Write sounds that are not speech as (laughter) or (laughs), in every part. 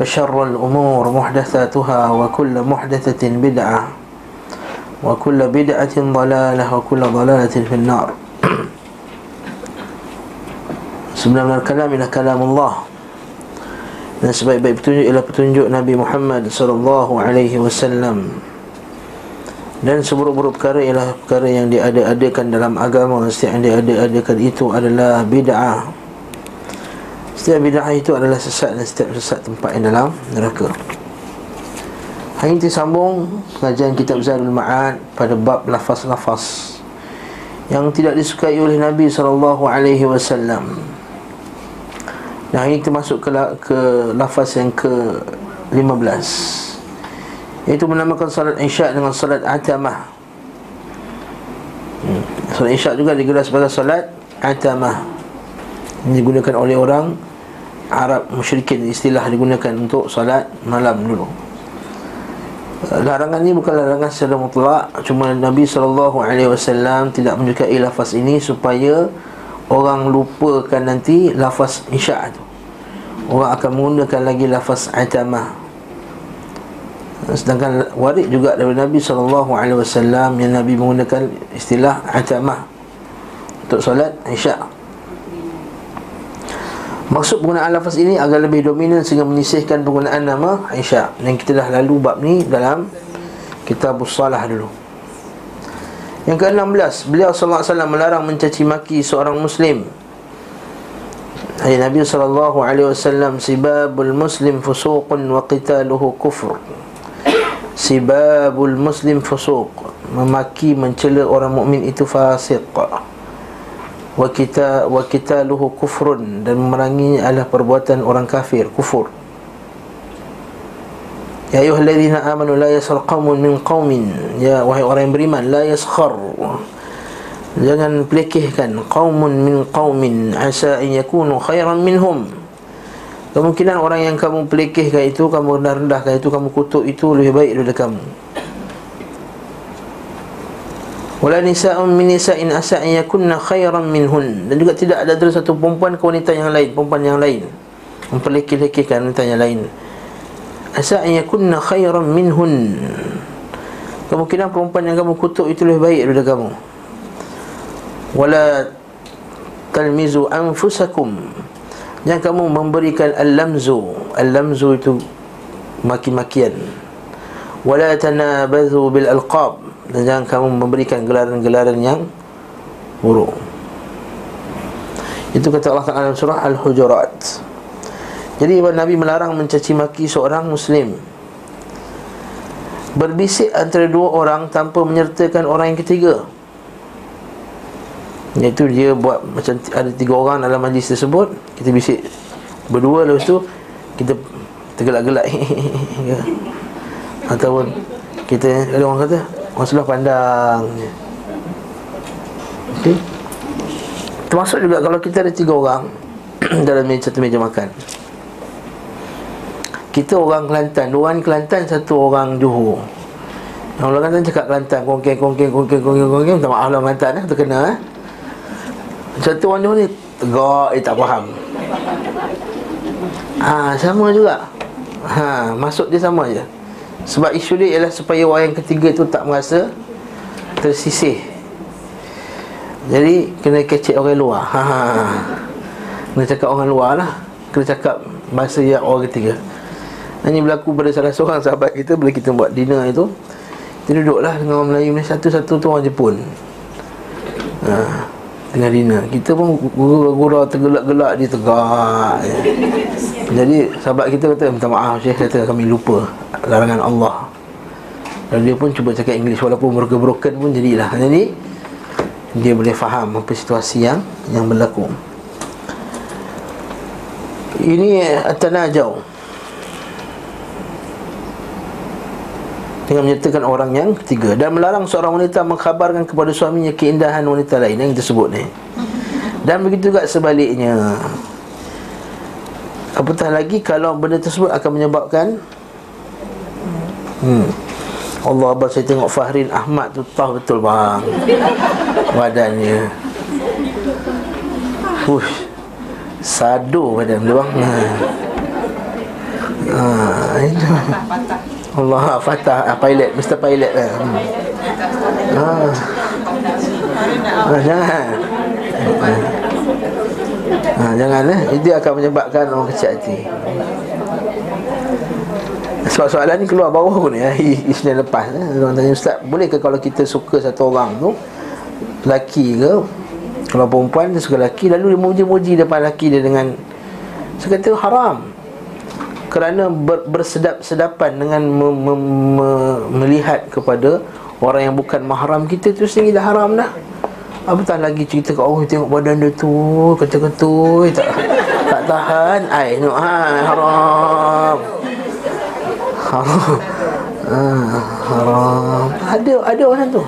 وشر الأمور محدثاتها وكل محدثة بدعة وكل بدعة ضلالة وكل ضلالة في النار Sebenarnya kalam ialah kalam Allah Dan sebaik-baik petunjuk ialah petunjuk Nabi Muhammad sallallahu alaihi wasallam. Dan seburuk-buruk perkara ialah perkara yang diada-adakan dalam agama Setiap yang diada-adakan itu adalah bid'ah Setiap bid'ah itu adalah sesat dan setiap sesat tempat yang dalam neraka. Hari ini sambung pengajian kitab Zadul Ma'ad pada bab lafaz-lafaz yang tidak disukai oleh Nabi alaihi wasallam. Nah, ini kita masuk ke, ke lafaz yang ke-15 Iaitu menamakan salat isyak dengan salat atamah hmm. Salat isyak juga digelar sebagai salat atamah Ini digunakan oleh orang Arab musyrikin istilah digunakan untuk solat malam dulu. Larangan ini bukan larangan secara mutlak Cuma Nabi SAW tidak menyukai lafaz ini Supaya orang lupakan nanti lafaz isyak itu Orang akan menggunakan lagi lafaz atamah. Sedangkan warid juga dari Nabi SAW Yang Nabi menggunakan istilah atamah Untuk solat isyak Maksud penggunaan lafaz ini agar lebih dominan sehingga menyisihkan penggunaan nama Aisyah. Yang kita dah lalu bab ni dalam kitab salah dulu. Yang ke-16, beliau wasallam melarang mencaci maki seorang muslim. Hai Nabi sallallahu alaihi wasallam sibabul muslim fusuqun wa qitaluhu kufur. Sibabul muslim fusuq, memaki mencela orang mukmin itu fasik wa kita wa qitaluhu kufrun dan memerangi adalah perbuatan orang kafir kufur. Ya ayyuhalladzina amanu la yaskhar qaumun min qaumin. Ya wahai orang yang beriman la yaskhar. Jangan pelekehkan qaumun min qaumin asa an yakunu khairan minhum. Kemungkinan orang yang kamu pelekehkan itu kamu rendah-rendahkan itu kamu kutuk itu lebih baik daripada kamu Wala nisa'un min nisa'in asa an yakunna khairan minhun dan juga tidak ada terus satu perempuan ke wanita yang lain, perempuan yang lain memperlekeh-lekehkan wanita yang lain. Asa an yakunna khairan minhun. Kemungkinan perempuan yang kamu kutuk itu lebih baik daripada kamu. Wala talmizu anfusakum. Yang kamu memberikan al-lamzu. Al-lamzu itu maki-makian. Wala tanabazu bil alqab dan jangan kamu memberikan gelaran-gelaran yang buruk. Itu kata Allah Ta'ala dalam surah Al-Hujurat. Jadi Nabi melarang mencaci maki seorang Muslim. Berbisik antara dua orang tanpa menyertakan orang yang ketiga. Iaitu dia buat macam ada tiga orang dalam majlis tersebut. Kita bisik berdua lepas tu Kita tergelak-gelak. (laughs) Ataupun kita ada orang kata Sebelah pandang. Okey. Termasuk juga kalau kita ada tiga orang (clears throat) Dalam meja, satu meja makan. Kita orang Kelantan Dua orang Kelantan, satu orang Johor. Yang orang Kelantan cakap Kelantan Kongkeng, kongkeng, kongkeng, kongkeng, kongkeng. Minta maaf lah Kelantan eh, terkena eh. Satu orang ni Tegak dia tak faham. Ha, sama juga. Ha, Masuk dia sama je Sebab isu dia ialah supaya orang yang ketiga tu tak merasa Tersisih. Jadi kena kecek orang luar. Ha, ha. Kena cakap orang luar lah. Kena cakap bahasa yang orang ketiga. Ini berlaku pada salah seorang sahabat kita. Bila kita buat dinner itu Kita duduklah dengan orang Melayu ni Satu-satu tu orang Jepun. Ha dengan Rina. Kita pun gurau-gurau tergelak-gelak Dia tegak ya. Jadi sahabat kita kata Minta maaf Syekh kata kami lupa Larangan Allah. Dan dia pun cuba cakap English Walaupun broken-broken pun jadilah. Jadi Dia boleh faham Apa situasi yang Yang berlaku. Ini Tanah jauh dengan menyertakan orang yang ketiga dan melarang seorang wanita mengkhabarkan kepada suaminya keindahan wanita lain yang disebut ni. Dan begitu juga sebaliknya. Apatah lagi kalau benda tersebut akan menyebabkan hmm. Allah abang saya tengok Fahrin Ahmad tu tahu betul bang Badannya Ush Sado badan dia bang Ha, itu. Allah Fatah ah, pilot Mr pilot lah. Hmm. Ah. ah. jangan. Ah, jangan eh. Itu akan menyebabkan orang kecil hati. Soalan-soalan ni keluar bawah pun ya. Isu yang lepas eh. Orang tanya Ustaz, boleh ke kalau kita suka satu orang tu laki ke? Kalau perempuan dia suka laki lalu dia muji-muji depan laki dia dengan saya kata haram kerana ber, bersedap-sedapan dengan me, me, me, melihat kepada orang yang bukan mahram kita tu sendiri dah haram dah. Apatah lagi cerita kat orang tengok badan dia tu ketul-ketul tak tak tahan. Ai no ha, haram. Haram. Ha, haram. Ada ada orang tu.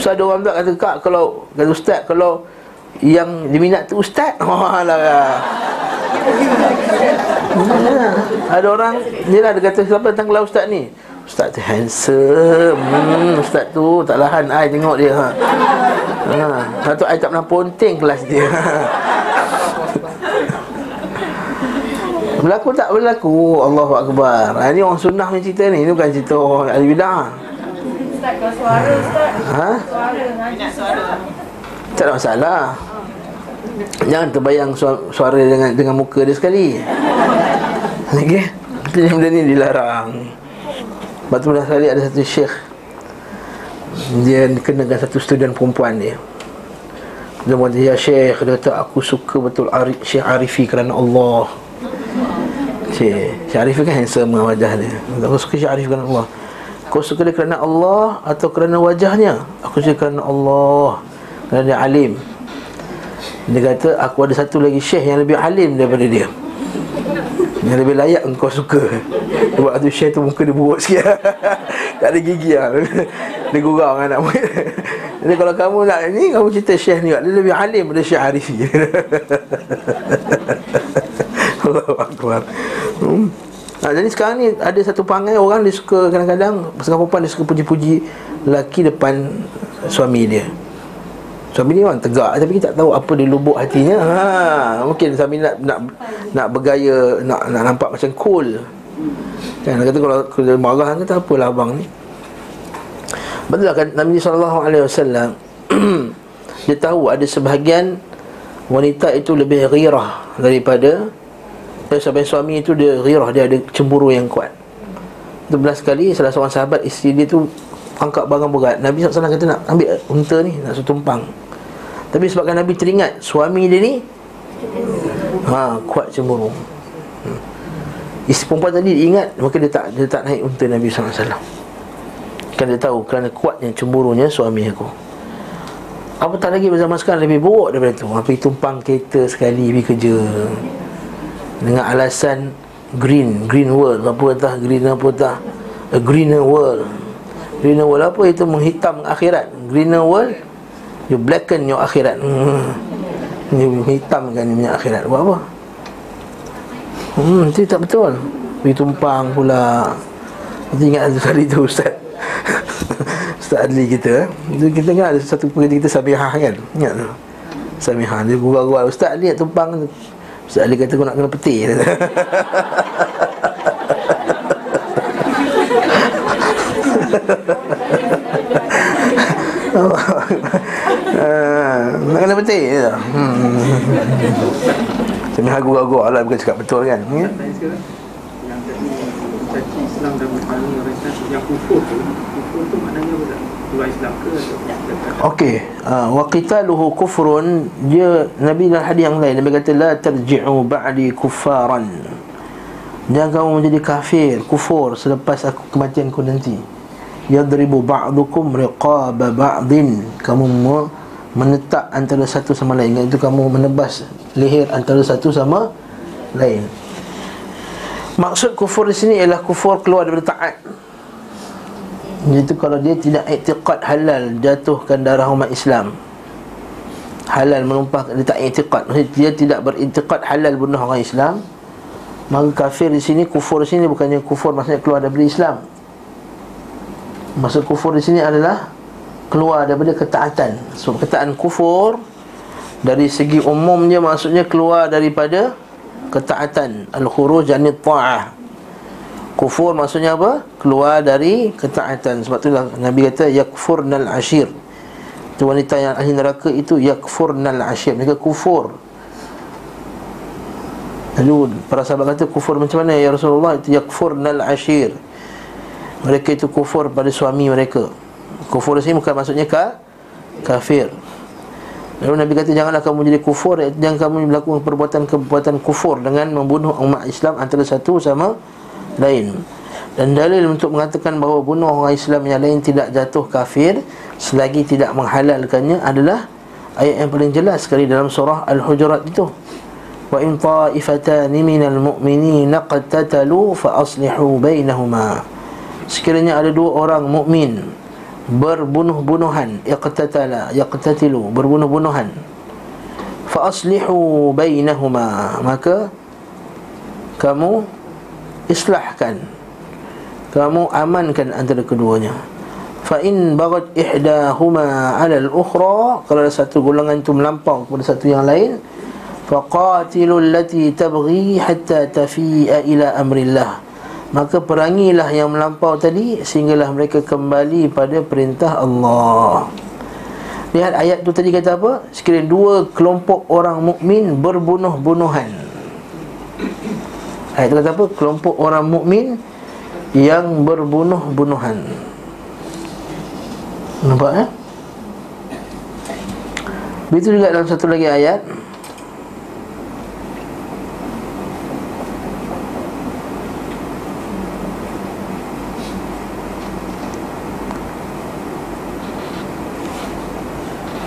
So ada orang pula kata kak kalau kata ustaz kalau yang diminat tu ustaz. (laughs) Oh alah. Ada orang Ni lah dia kata Siapa datang kelas ustaz ni? Ustaz tu handsome. Hmm, Ustaz tu tak lahan. I tengok dia ha. ha. Satu I tak pernah ponteng kelas dia. (laughs) Berlaku tak berlaku? Allahu Akbar. Ha, Ini orang sunnah ni cerita ni. Ini bukan cerita orang ahli bidah. Ustaz kalau suara Ustaz. Ha? Suara. Tak ada masalah Jangan terbayang suara dengan dengan muka dia sekali. Okey. Jadi benda ni dilarang. Batu dah sekali ada satu syekh dia kena dengan satu student perempuan dia. Dia kata, ya syekh, dia kata, aku suka betul Arif, Syekh Arifi kerana Allah. Syekh, Syekh Arifi kan handsome wajah dia. Aku suka Syekh Arifi kerana Allah. Kau suka dia kerana Allah atau kerana wajahnya? Aku suka kerana Allah. Kerana dia alim. Dia kata aku ada satu lagi syekh yang lebih alim daripada dia. Yang lebih layak engkau suka. Sebab tu syekh tu muka dia buruk sikit. (laughs) Tak ada gigi lah. (laughs) Dia gurau dengan anak murid. (laughs) Jadi kalau kamu nak ni Kamu cerita syekh ni Dia lebih alim daripada syekh Arifi Allah Akbar. Hmm. Nah, jadi sekarang ni ada satu pangai orang dia suka kadang-kadang Pasal perempuan dia suka puji-puji Lelaki depan suami dia Suami ni orang tegak Tapi kita tak tahu apa di lubuk hatinya. Ha, Mungkin suami nak nak nak bergaya Nak nak nampak macam cool. Kan kata kalau dia marah kata apalah abang ni? Betul kan? Nabi SAW (clears throat) Dia tahu ada sebahagian Wanita itu lebih ghirah Daripada Sampai suami itu dia ghirah Dia ada cemburu yang kuat. Itu belas sekali Salah seorang sahabat Isteri dia tu Angkat barang berat. Nabi SAW kata nak ambil unta ni Nak sutumpang tapi sebabkan Nabi teringat Suami dia ni ha, Kuat cemburu. Hmm. Isteri perempuan tadi ingat Maka dia tak dia tak naik unta Nabi SAW Kan dia tahu Kerana kuatnya cemburunya suami aku. Apa tak lagi bersama sekarang Lebih buruk daripada tu Pergi tumpang kereta sekali Pergi kerja. Dengan alasan Green Green world. Apa entah Green apa entah A greener world Greener world apa? Itu menghitam akhirat. Greener world You blacken your akhirat. Hmm. You hitamkan your akhirat. Buat apa? Hmm, itu tak betul. Pergi tumpang pula. Kita ingat satu kali tu Ustaz. (laughs) Ustaz Adli kita Itu kita ingat ada satu pekerja kita Sabihah kan? Ingat tu? Samiha Dia gurau-gurau Ustaz Ali nak tumpang Ustaz Ali kata aku nak kena peti (laughs) Nak kena peti ya. hmm. Samiha gurau-gurau lah Bukan cakap betul kan ya? Islam dan yang kufur tu kufur tu maknanya Islam ke Okey, uh, wa kufrun dia Nabi dalam hadis yang lain Nabi kata la tarji'u ba'di kuffaran. Jangan kamu menjadi kafir, kufur selepas aku kematianku nanti. Yadribu ba'dukum riqaba ba'din. Kamu menetak antara satu sama lain. Itu kamu menebas leher antara satu sama lain. Maksud kufur di sini ialah kufur keluar daripada taat. Itu kalau dia tidak i'tiqad halal jatuhkan darah umat Islam. Halal menumpah dia tak i'tiqad. Dia tidak beriktikad halal bunuh orang Islam. Maka kafir di sini kufur di sini bukannya kufur maksudnya keluar daripada Islam. Maksud kufur di sini adalah keluar daripada ketaatan. Sebab ketaatan kufur dari segi umumnya maksudnya keluar daripada ketaatan. Al-khuruj anit ta'ah kufur maksudnya apa? Keluar dari ketaatan. Sebab itulah nabi kata yakfurnal ashir tu wanita yang ahli neraka itu yakfurnal ashir mereka kufur. Lalu para sahabat kata kufur macam mana ya Rasulullah? Itu yakfurnal ashir mereka itu kufur pada suami mereka. Kufur sini bukan maksudnya ka kafir. Lalu Nabi kata janganlah kamu jadi kufur Jangan kamu melakukan perbuatan-perbuatan kufur Dengan membunuh umat Islam antara satu sama lain. Dan dalil untuk mengatakan bahawa bunuh orang Islam yang lain tidak jatuh kafir Selagi tidak menghalalkannya adalah Ayat yang paling jelas sekali dalam surah Al-Hujurat itu. Wa in ta'ifatani minal mu'minin qatatalu fa aslihu bainahuma Sekiranya ada dua orang mukmin berbunuh-bunuhan iqtatala yaqtatilu berbunuh-bunuhan fa aslihu bainahuma maka kamu islahkan kamu amankan antara keduanya. Fa in baghat ihdahuma 'ala al-ukhra kalau satu golongan itu melampau kepada satu yang lain faqatilul lati tabghi hatta tafi'a ila amrillah Maka perangilah yang melampau tadi Sehinggalah mereka kembali pada perintah Allah Lihat ayat tu tadi kata apa? Sekiranya dua kelompok orang mukmin berbunuh-bunuhan Ayat tu kata apa? Kelompok orang mukmin yang berbunuh-bunuhan Nampak eh? Begitu juga dalam satu lagi ayat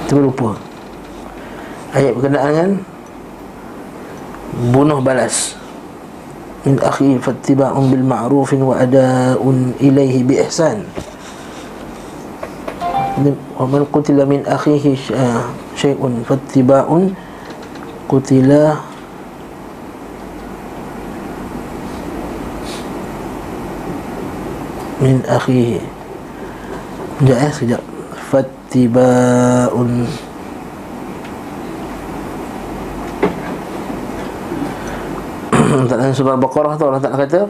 terlupa ayat berkenaan dengan bunuh balas. Min akhi fattiba'un bil ma'ruf wa ada'un ilaihi bi ihsan. Wa man qutila min akhihi syai'un fattiba'un qutila min akhihi. Sekejap eh sekejap ittiba'un dalam surah Baqarah tu Allah Taala kata.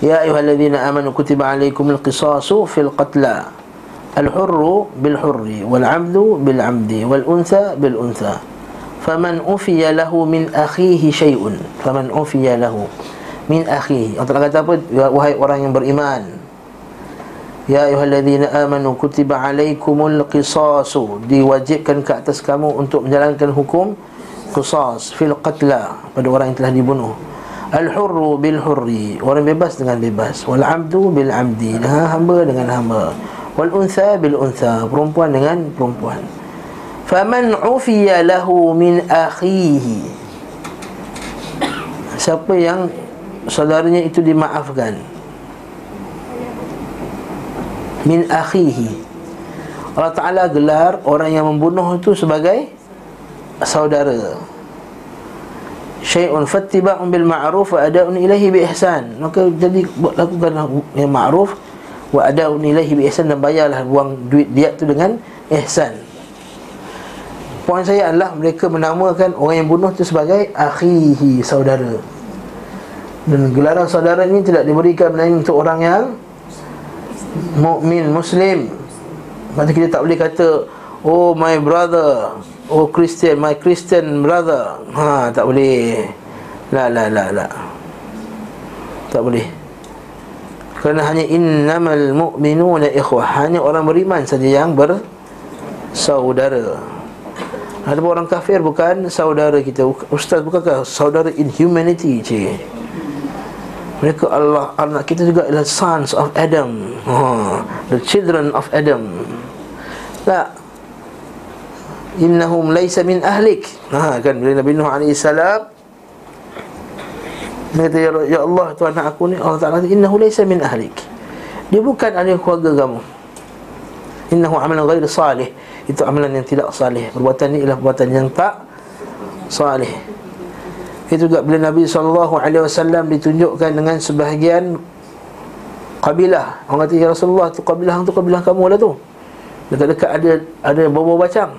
Ya ayyuhalladzina amanu kutiba alaikumul qisasu fil qatla al-hurru bil hurri wal 'abdu bil 'abdi wal untha bil untha faman ufiya lahu min akhihi shay'un faman ufiya lahu min akhihi Allah Taala kata apa wahai orang yang beriman Ya ayuhalladzina amanu kutiba alaikumul qisasu. Diwajibkan ke atas kamu untuk menjalankan hukum Qisas fil qatla Pada orang yang telah dibunuh. Al-hurru bil hurri Orang bebas dengan bebas. Wal-abdu bil abdi ha, Hamba dengan hamba. Wal-untha bil untha Perempuan dengan perempuan. Faman ufiya lahu min akhihi. Siapa yang saudaranya itu dimaafkan min akhihi. Allah Ta'ala gelar orang yang membunuh itu sebagai saudara. Syai'un fattiba'un bil ma'ruf wa ada'un ilahi bi ihsan. Maka jadi lakukan yang ma'ruf wa ada'un ilahi bi ihsan dan bayarlah buang duit dia tu dengan ihsan. Poin saya adalah mereka menamakan orang yang bunuh itu sebagai akhihi saudara. Dan gelaran saudara ini tidak diberikan untuk orang yang mukmin muslim. Maksudnya kita tak boleh kata oh my brother, oh Christian, my Christian brother. Ha, tak boleh. La la la la. Tak boleh. Kerana hanya innamal mu'minuna ikhwah. Hanya orang beriman saja yang bersaudara. Ada orang kafir bukan saudara kita Ustaz bukankah saudara in humanity cik Mereka Allah anak kita juga adalah sons of Adam ha, The children of Adam. Tak Innahum laysa min ahlik. Ha, kan bila Nabi Nuh AS Dia kata ya, ya Allah tu anak aku ni Allah Ta'ala Innahu laysa min ahlik. Dia bukan ahli keluarga kamu. Innahu amalan ghairi salih. Itu amalan yang tidak salih. Perbuatan ini ialah perbuatan yang tak salih. Itu juga bila Nabi SAW ditunjukkan dengan sebahagian kabilah orang kata ya Rasulullah tu kabilah tu kabilah kamu lah tu. Dekat-dekat ada ada bau-bau bacang.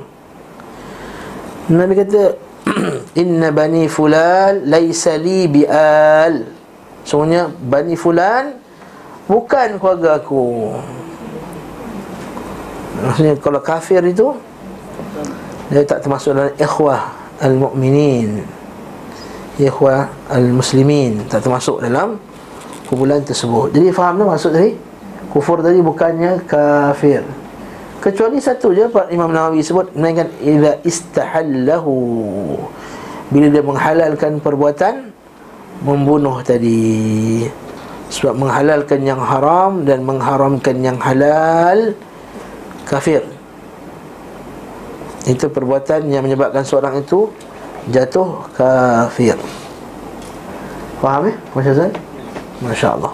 Nabi kata (clears throat) inna bani fulan laisa li bi'al. Semuanya bani fulan bukan keluarga aku. Maksudnya kalau kafir itu Dia tak termasuk dalam ikhwah Al-mu'minin. Ikhwah al-muslimin. Tak termasuk dalam Kumpulan tersebut. Jadi faham tak maksud tadi? Kufur tadi bukannya kafir. Kecuali satu je Pak Imam Nawawi sebut Menaikkan Ila istahallahu. Bila dia menghalalkan perbuatan Membunuh tadi. Sebab menghalalkan yang haram Dan mengharamkan yang halal kafir. Itu perbuatan yang menyebabkan seorang itu jatuh kafir. Faham ya Masya Allah Masya Allah.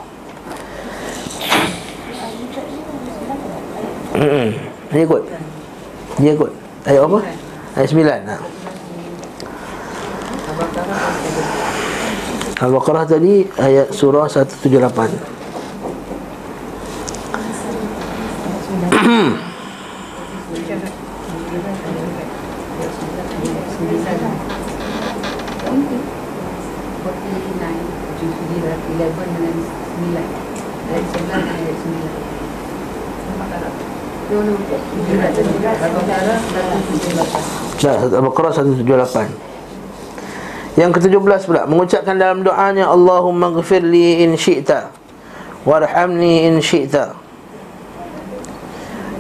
Hmm, ini ikut. Dia ikut. Ayat apa? Ayat 9 nah. Al-Baqarah tadi Ayat surah 178 (coughs) Hmm Al-Baqarah 178 Yang ke-17 pula Mengucapkan dalam doanya Allahumma gfirli in syi'ta Warhamni in syi'ta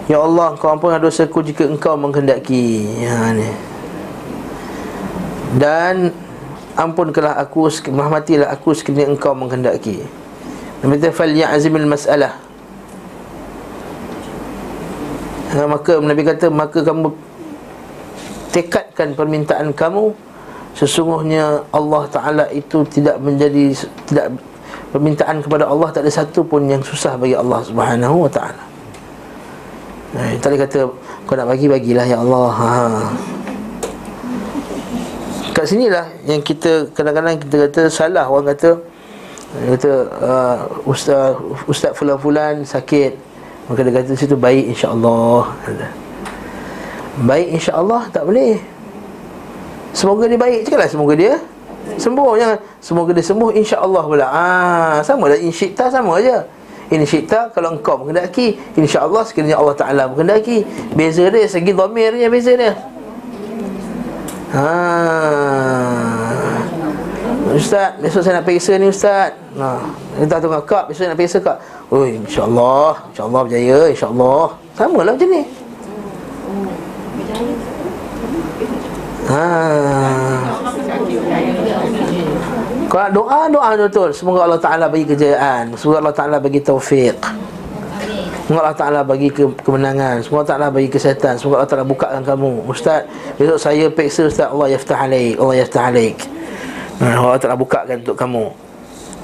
Ya Allah, kau ampunkan dosaku jika engkau menghendaki ha, ni. Dan ampunkanlah aku, rahmatilah aku sekiranya engkau menghendaki Nabi kata, fal ya'zimil mas'alah ha, Maka Nabi kata, maka kamu tekadkan permintaan kamu Sesungguhnya Allah Ta'ala itu tidak menjadi tidak Permintaan kepada Allah tak ada satu pun yang susah bagi Allah Subhanahu Wa Ta'ala Eh, tadi kata kau nak bagi bagilah ya Allah. Ha. Kat sinilah yang kita kadang-kadang kita kata salah orang kata kata uh, ustaz ustaz fulan-fulan sakit maka dia kata situ baik insya-Allah. Baik insya-Allah tak boleh. Semoga dia baik cakaplah semoga dia sembuh jangan semoga dia sembuh insya-Allah pula. Ah sama dah insyita sama aja. In syi'ta kalau engkau menghendaki InsyaAllah sekiranya Allah Ta'ala menghendaki Beza dia segi domirnya beza dia Haa Ustaz, besok saya nak periksa ni Ustaz. Nah, kita tengok kak, besok saya nak periksa kak Oh, insyaAllah, insyaAllah berjaya, insyaAllah. Sama lah macam ni. Haa kalau doa, doa betul. Semoga Allah Ta'ala bagi kejayaan. Semoga Allah Ta'ala bagi taufik Semoga Allah Ta'ala bagi ke kemenangan. Semoga Allah Ta'ala bagi kesihatan. Semoga Allah Ta'ala bukakan kamu. Ustaz, besok saya peksa Ustaz Allah yaftah alaik. Allah yaftah alaik. Allah Ta'ala bukakan untuk kamu.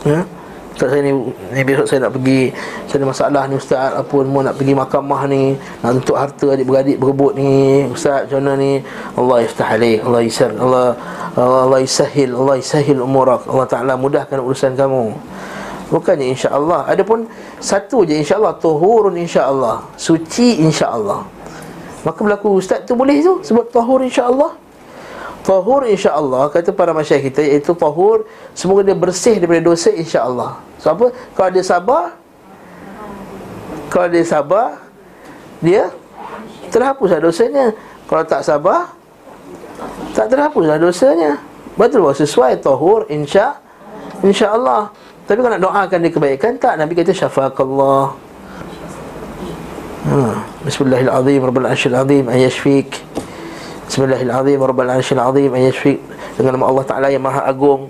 Ya Ustaz saya ni, ni besok saya nak pergi Saya ada masalah ni Ustaz Apa semua nak pergi mahkamah ni Nak untuk harta adik-beradik berebut ni Ustaz macam mana ni? Allah yaftah alaik. Allah yisar Allah Allah yisahil Allah yisahil umurak Allah Ta'ala mudahkan urusan kamu Bukannya insya-Allah. Adapun satu je insya-Allah tuhurun insya-Allah. Suci insya-Allah. Maka berlaku ustaz tu boleh tu sebab tahur insya-Allah. Tahur insya-Allah kata para masyayikh kita iaitu tahur semoga dia bersih daripada dosa insya-Allah. So apa? Kalau dia sabar kalau dia sabar dia terhapuslah dosanya. Kalau tak sabar tak terhapuslah dosanya. Betul bahawa sesuai tahur insya insya-Allah. Tapi kalau nak doakan dia kebaikan tak Nabi kata syafaqallah. Ha. Bismillahirrahmanirrahim. Rabbul arsyil azim ayashfik. Bismillahirrahmanirrahim. Rabbul arsyil azim ayashfik. Dengan nama Allah Taala yang Maha Agung.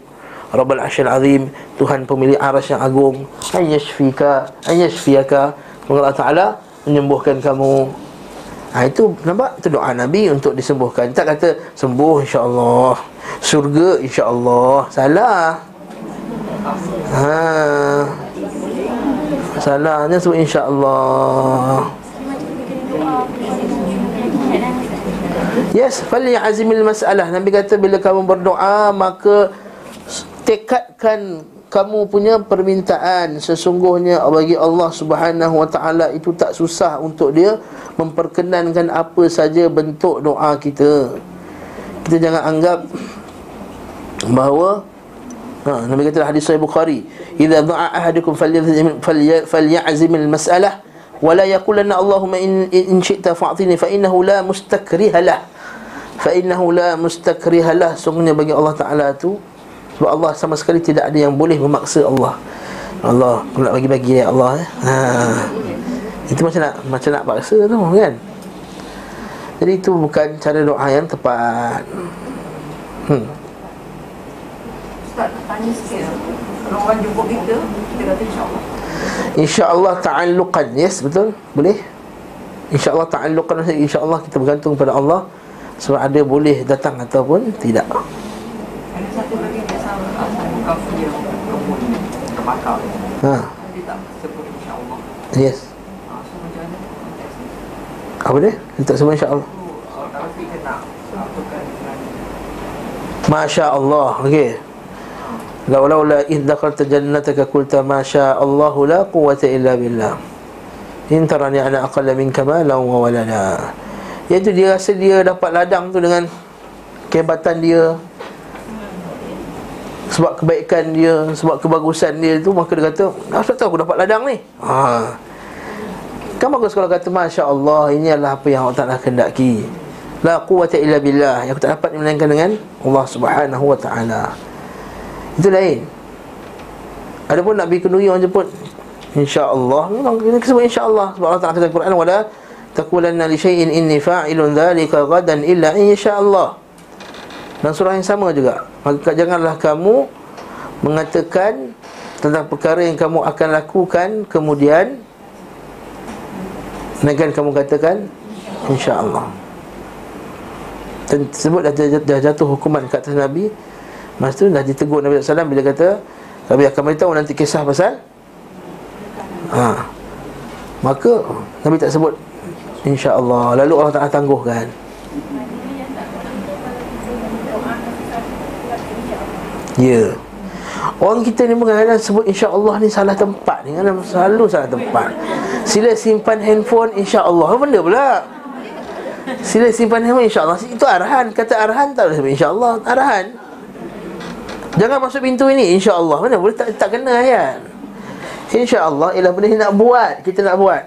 Rabbul arsyil azim, Tuhan pemilik arasy yang agung. Ayashfika, ayashfiyaka. Allah Taala menyembuhkan kamu. Ha, itu nampak itu doa Nabi untuk disembuhkan. Tak kata sembuh insya-Allah. Surga insya-Allah. Salah. Ha. Salahnya sebut insya-Allah. Yes, fali azimil masalah. Nabi kata bila kamu berdoa maka tekadkan kamu punya permintaan sesungguhnya bagi Allah Subhanahu wa taala itu tak susah untuk dia memperkenankan apa saja bentuk doa kita. Kita jangan anggap bahawa Ha, Nabi kata hadis Sahih Bukhari, "Idza du'a ahadukum falyazim al-mas'alah wa la yaqulanna Allahumma in, in syi'ta fa'tini fa innahu la mustakriha lah." Fa innahu la mustakriha lah. Sungguhnya bagi Allah Taala tu sebab Allah sama sekali tidak ada yang boleh memaksa Allah. Allah, nak bagi-bagi ya Allah eh. Ha. Itu macam nak macam nak paksa tu kan. Jadi itu bukan cara doa yang tepat. Hmm. Ustaz tanya sikit. Kalau orang jumpa kita Kita kata insyaAllah. InsyaAllah ta'alluqan. Yes betul? Boleh? InsyaAllah ta'alluqan. InsyaAllah kita bergantung pada Allah Sebab ada boleh datang ataupun tidak. Ada satu lagi Biasa Bukan dia Kebakar. Ha. Dia tak sebut insyaAllah. Yes. Ha, apa dia? Dia tak sebut insyaAllah. Masya Allah Okay Laula id dakhalta jannataka qulta ma syaa Allah la quwwata illa billah. In tarani ana aqalla minka malan wa walada. Iaitu dia rasa dia dapat ladang tu dengan kehebatan dia sebab kebaikan dia, sebab kebagusan dia tu maka dia kata, "Asal tahu aku dapat ladang ni?" Ha. Kan bagus kalau kata Masya Allah Ini adalah apa yang Allah Ta'ala kendaki La quwata illa billah Yang aku tak dapat melainkan dengan Allah Subhanahu wa ta'ala itu lain. Adapun nak pergi kenduri orang jemput InsyaAllah. Memang kena sebut insyaAllah. Sebab Allah Ta'ala kata Al-Quran Wala takulanna li syai'in inni fa'ilun dhalika gadan illa insyaAllah Dan surah yang sama juga. Maka janganlah kamu Mengatakan Tentang perkara yang kamu akan lakukan Kemudian Melainkan kamu katakan InsyaAllah. Sebut dah, dah jatuh hukuman kat atas Nabi Masa tu dah ditegur Nabi SAW bila kata Nabi akan beritahu nanti kisah pasal ha. Maka Nabi tak sebut Insya Allah Lalu Allah tak tangguhkan Ya yeah. Orang kita ni kadang sebut insya Allah ni salah tempat ni kadang selalu salah tempat. Sila simpan handphone insya Allah. Benda pula? Sila simpan handphone insya Allah. Itu arahan. Kata arahan tak boleh sebut insya Allah. Arahan. Jangan masuk pintu ini insya-Allah. Mana boleh tak tak kena ayat. Insya-Allah ialah benda nak buat, kita nak buat.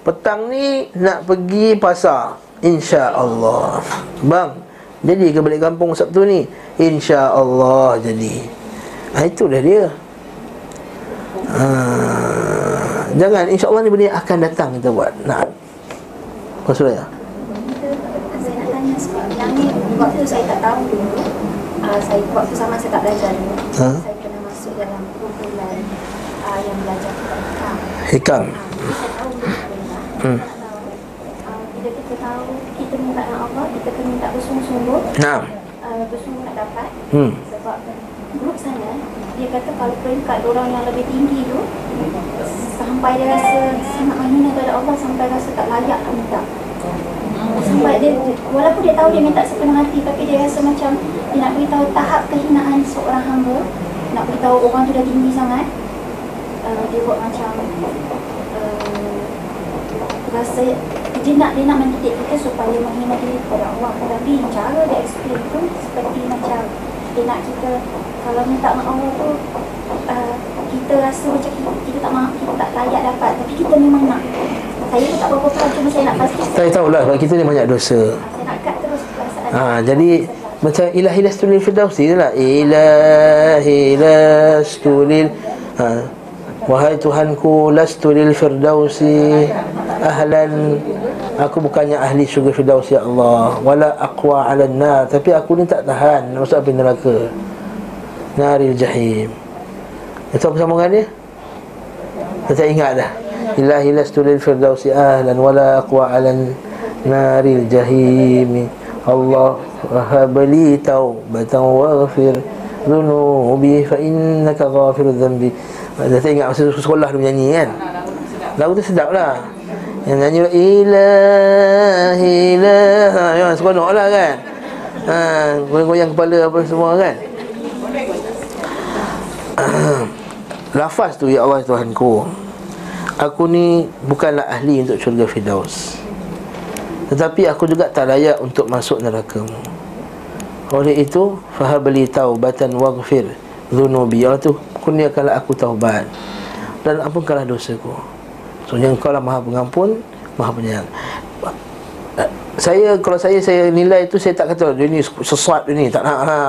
Petang ni nak pergi pasar. Insya-Allah. Bang, jadi ke balik kampung Sabtu ni? Insya-Allah jadi. Ha dah dia. Ha, jangan insya-Allah ni benda akan datang kita buat. Nak. Maksudnya? Ya? Saya nak tanya sebab yang ni waktu saya tak tahu dulu uh, saya waktu sama saya tak belajar ni ha? saya pernah masuk dalam kumpulan uh, yang belajar tentang hikam hikam uh, saya tahu hmm. uh, bila kita tahu kita minta dengan Allah kita kena minta bersungguh-sungguh nah. uh, bersungguh nak dapat hmm. sebab grup sana dia kata kalau peringkat orang yang lebih tinggi tu sampai dia rasa sangat menghina kepada Allah sampai rasa tak layak nak minta sampai dia walaupun dia tahu dia minta sepenuh hati tapi dia rasa macam dia nak beritahu tahap kehinaan seorang hamba. Nak beritahu orang tu dah tinggi sangat. Uh, dia buat macam uh, rasa dia nak dia nak mendidik kita supaya menghina diri kepada Allah. Tapi cara dia explain tu seperti macam dia nak kita kalau minta dengan Allah tu uh, kita rasa macam kita, kita tak mahu kita tak layak dapat. Tapi kita memang nak saya pun tak berapa cuma saya nak pasti Saya tahulah sebab kita ni banyak dosa. Saya nak kat terus perasaan. Ha, Jadi macam ilahi lastulil firdausi tu lah. Ilahi lastulil ha. Wahai Tuhanku lastulil firdausi Ahlan. Aku bukannya ahli syurga firdaus ya Allah. Wala aqwa ala nar Tapi aku ni tak tahan Masuk api neraka. Naril jahim. Itu apa sambungan dia? Saya tak ingat dah Ilahi lastu lil firdausi ahlan Wala aqwa ala naril jahim. Allah Wahabali taubatan waghfir Dhunubi fa innaka ghafirul dhanbi. Dah tak ingat masa sekolah dia menyanyi kan? Lagu tu sedap lah. Yang nyanyi ilahi ilaha Ya seronok lah kan? Ha, Goyang-goyang kepala apa semua kan? (clears throat) Lafaz tu Ya Allah Tuhanku Aku ni bukanlah ahli untuk syurga Firdaus Tetapi aku juga tak layak untuk masuk nerakamu Oleh itu Fahabali taubatan waghfir Zunubi Ya Allah tu Kurniakanlah aku taubat Dan ampunkanlah dosaku So yang kau lah maha pengampun Maha penyayang saya kalau saya saya nilai tu saya tak kata dia ni sesuat dia ni tak nak ha.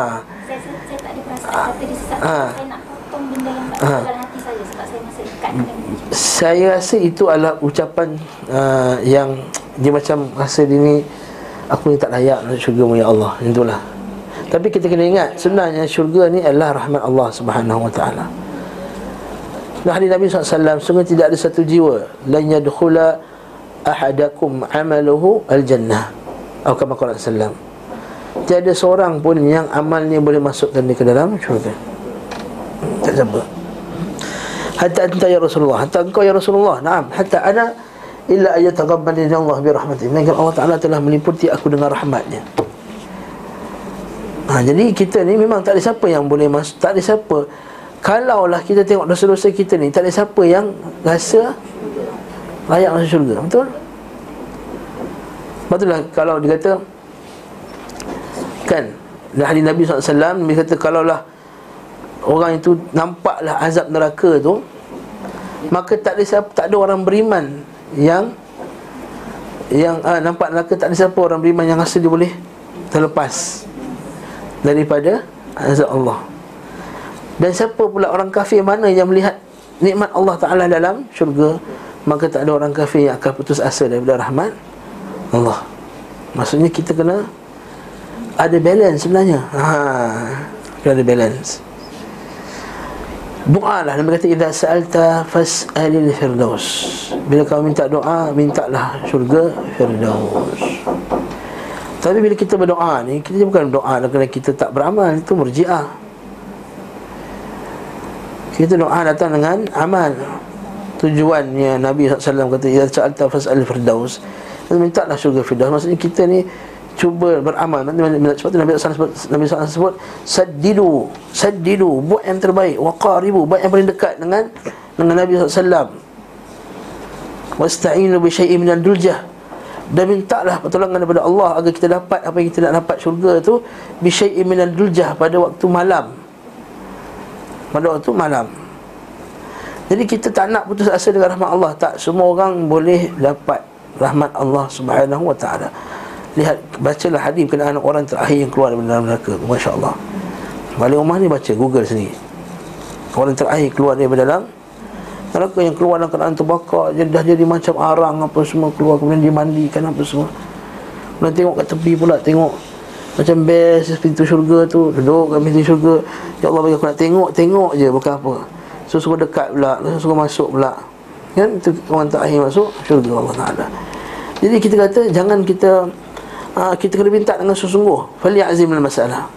saya, saya, saya tak ada perasaan kata dia sesat Ah. saya nak potong benda yang tak Ah. ada dalam hati saya sebab saya masih dekat dengan dia Saya rasa itu adalah ucapan uh, yang dia macam rasa dia ni aku ni tak layak masuk syurga mu ya Allah. Itulah. Tapi kita kena ingat sebenarnya syurga ni adalah rahmat Allah Subhanahu Wa Taala. Nah hadis Nabi SAW Sungguh tidak ada satu jiwa Lan yadkhula ahadakum amaluhu al-jannah Atau kama qala sallam Tiada seorang pun yang amalnya boleh masukkan dia ke dalam syurga Tak siapa Hatta anta ya Rasulullah. Hatta engkau ya Rasulullah. Naam. Hatta ana Illa ayat taghabbalini Allah birahmatih Melainkan Allah Ta'ala telah meliputi aku dengan rahmatnya. Ha, Jadi kita ni memang tak ada siapa yang boleh masuk Tak ada siapa. Kalaulah kita tengok dosa-dosa kita ni Tak ada siapa yang rasa Layak masuk syurga. Betul? Lah kalau dia kata Kan Dari hadis Nabi SAW Dia kata kalaulah Orang itu nampaklah azab neraka tu Maka tak ada siapa, tak ada orang beriman Yang Yang ah, nampak neraka tak ada siapa orang beriman Yang rasa dia boleh terlepas Daripada azab Allah. Dan siapa pula orang kafir mana yang melihat nikmat Allah Ta'ala dalam syurga Maka tak ada orang kafir yang akan putus asa daripada rahmat Allah. Maksudnya kita kena Ada balance sebenarnya. Ha, Kena ada balance Doa lah Nabi kata Iza sa'alta fas'alil firdaus. Bila kau minta doa Mintalah syurga firdaus. Tapi bila kita berdoa ni Kita bukan berdoa kerana kita tak beramal Itu murji'ah. Kita doa datang dengan amal. Tujuannya Nabi SAW kata Ya sa'alta fas'al firdaus. Minta lah syurga firdaus. Maksudnya kita ni Cuba beramal. Sebab tu Nabi SAW sebut, Nabi SAW sebut Saddidu Saddidu Buat yang terbaik Waqaribu Buat yang paling dekat dengan Dengan Nabi SAW Wasta'inu bi syai'in minal duljah. Dan mintalah pertolongan daripada Allah agar kita dapat apa yang kita nak dapat syurga tu bi syai'in minal duljah pada waktu malam. Pada waktu malam. Jadi kita tak nak putus asa dengan rahmat Allah. Tak semua orang boleh dapat rahmat Allah subhanahu wa ta'ala Lihat, bacalah hadis kenaan orang terakhir yang keluar dari dalam neraka. Masya Allah Balik rumah ni baca, google sendiri. Orang terakhir keluar dari dalam Neraka yang keluar dalam keadaan terbakar Jadi dah jadi macam arang apa semua keluar Kemudian dimandikan apa semua. Kemudian tengok kat tepi pula, tengok macam best pintu syurga tu Duduk kat pintu syurga. Ya Allah bagi aku nak tengok Tengok je bukan apa. So suruh dekat pula Suruh masuk pula. Kan? Itu orang terakhir masuk Syurga Allah Ta'ala. Jadi kita kata Jangan kita uh, Kita kena minta dengan sesungguh Fali azim masalah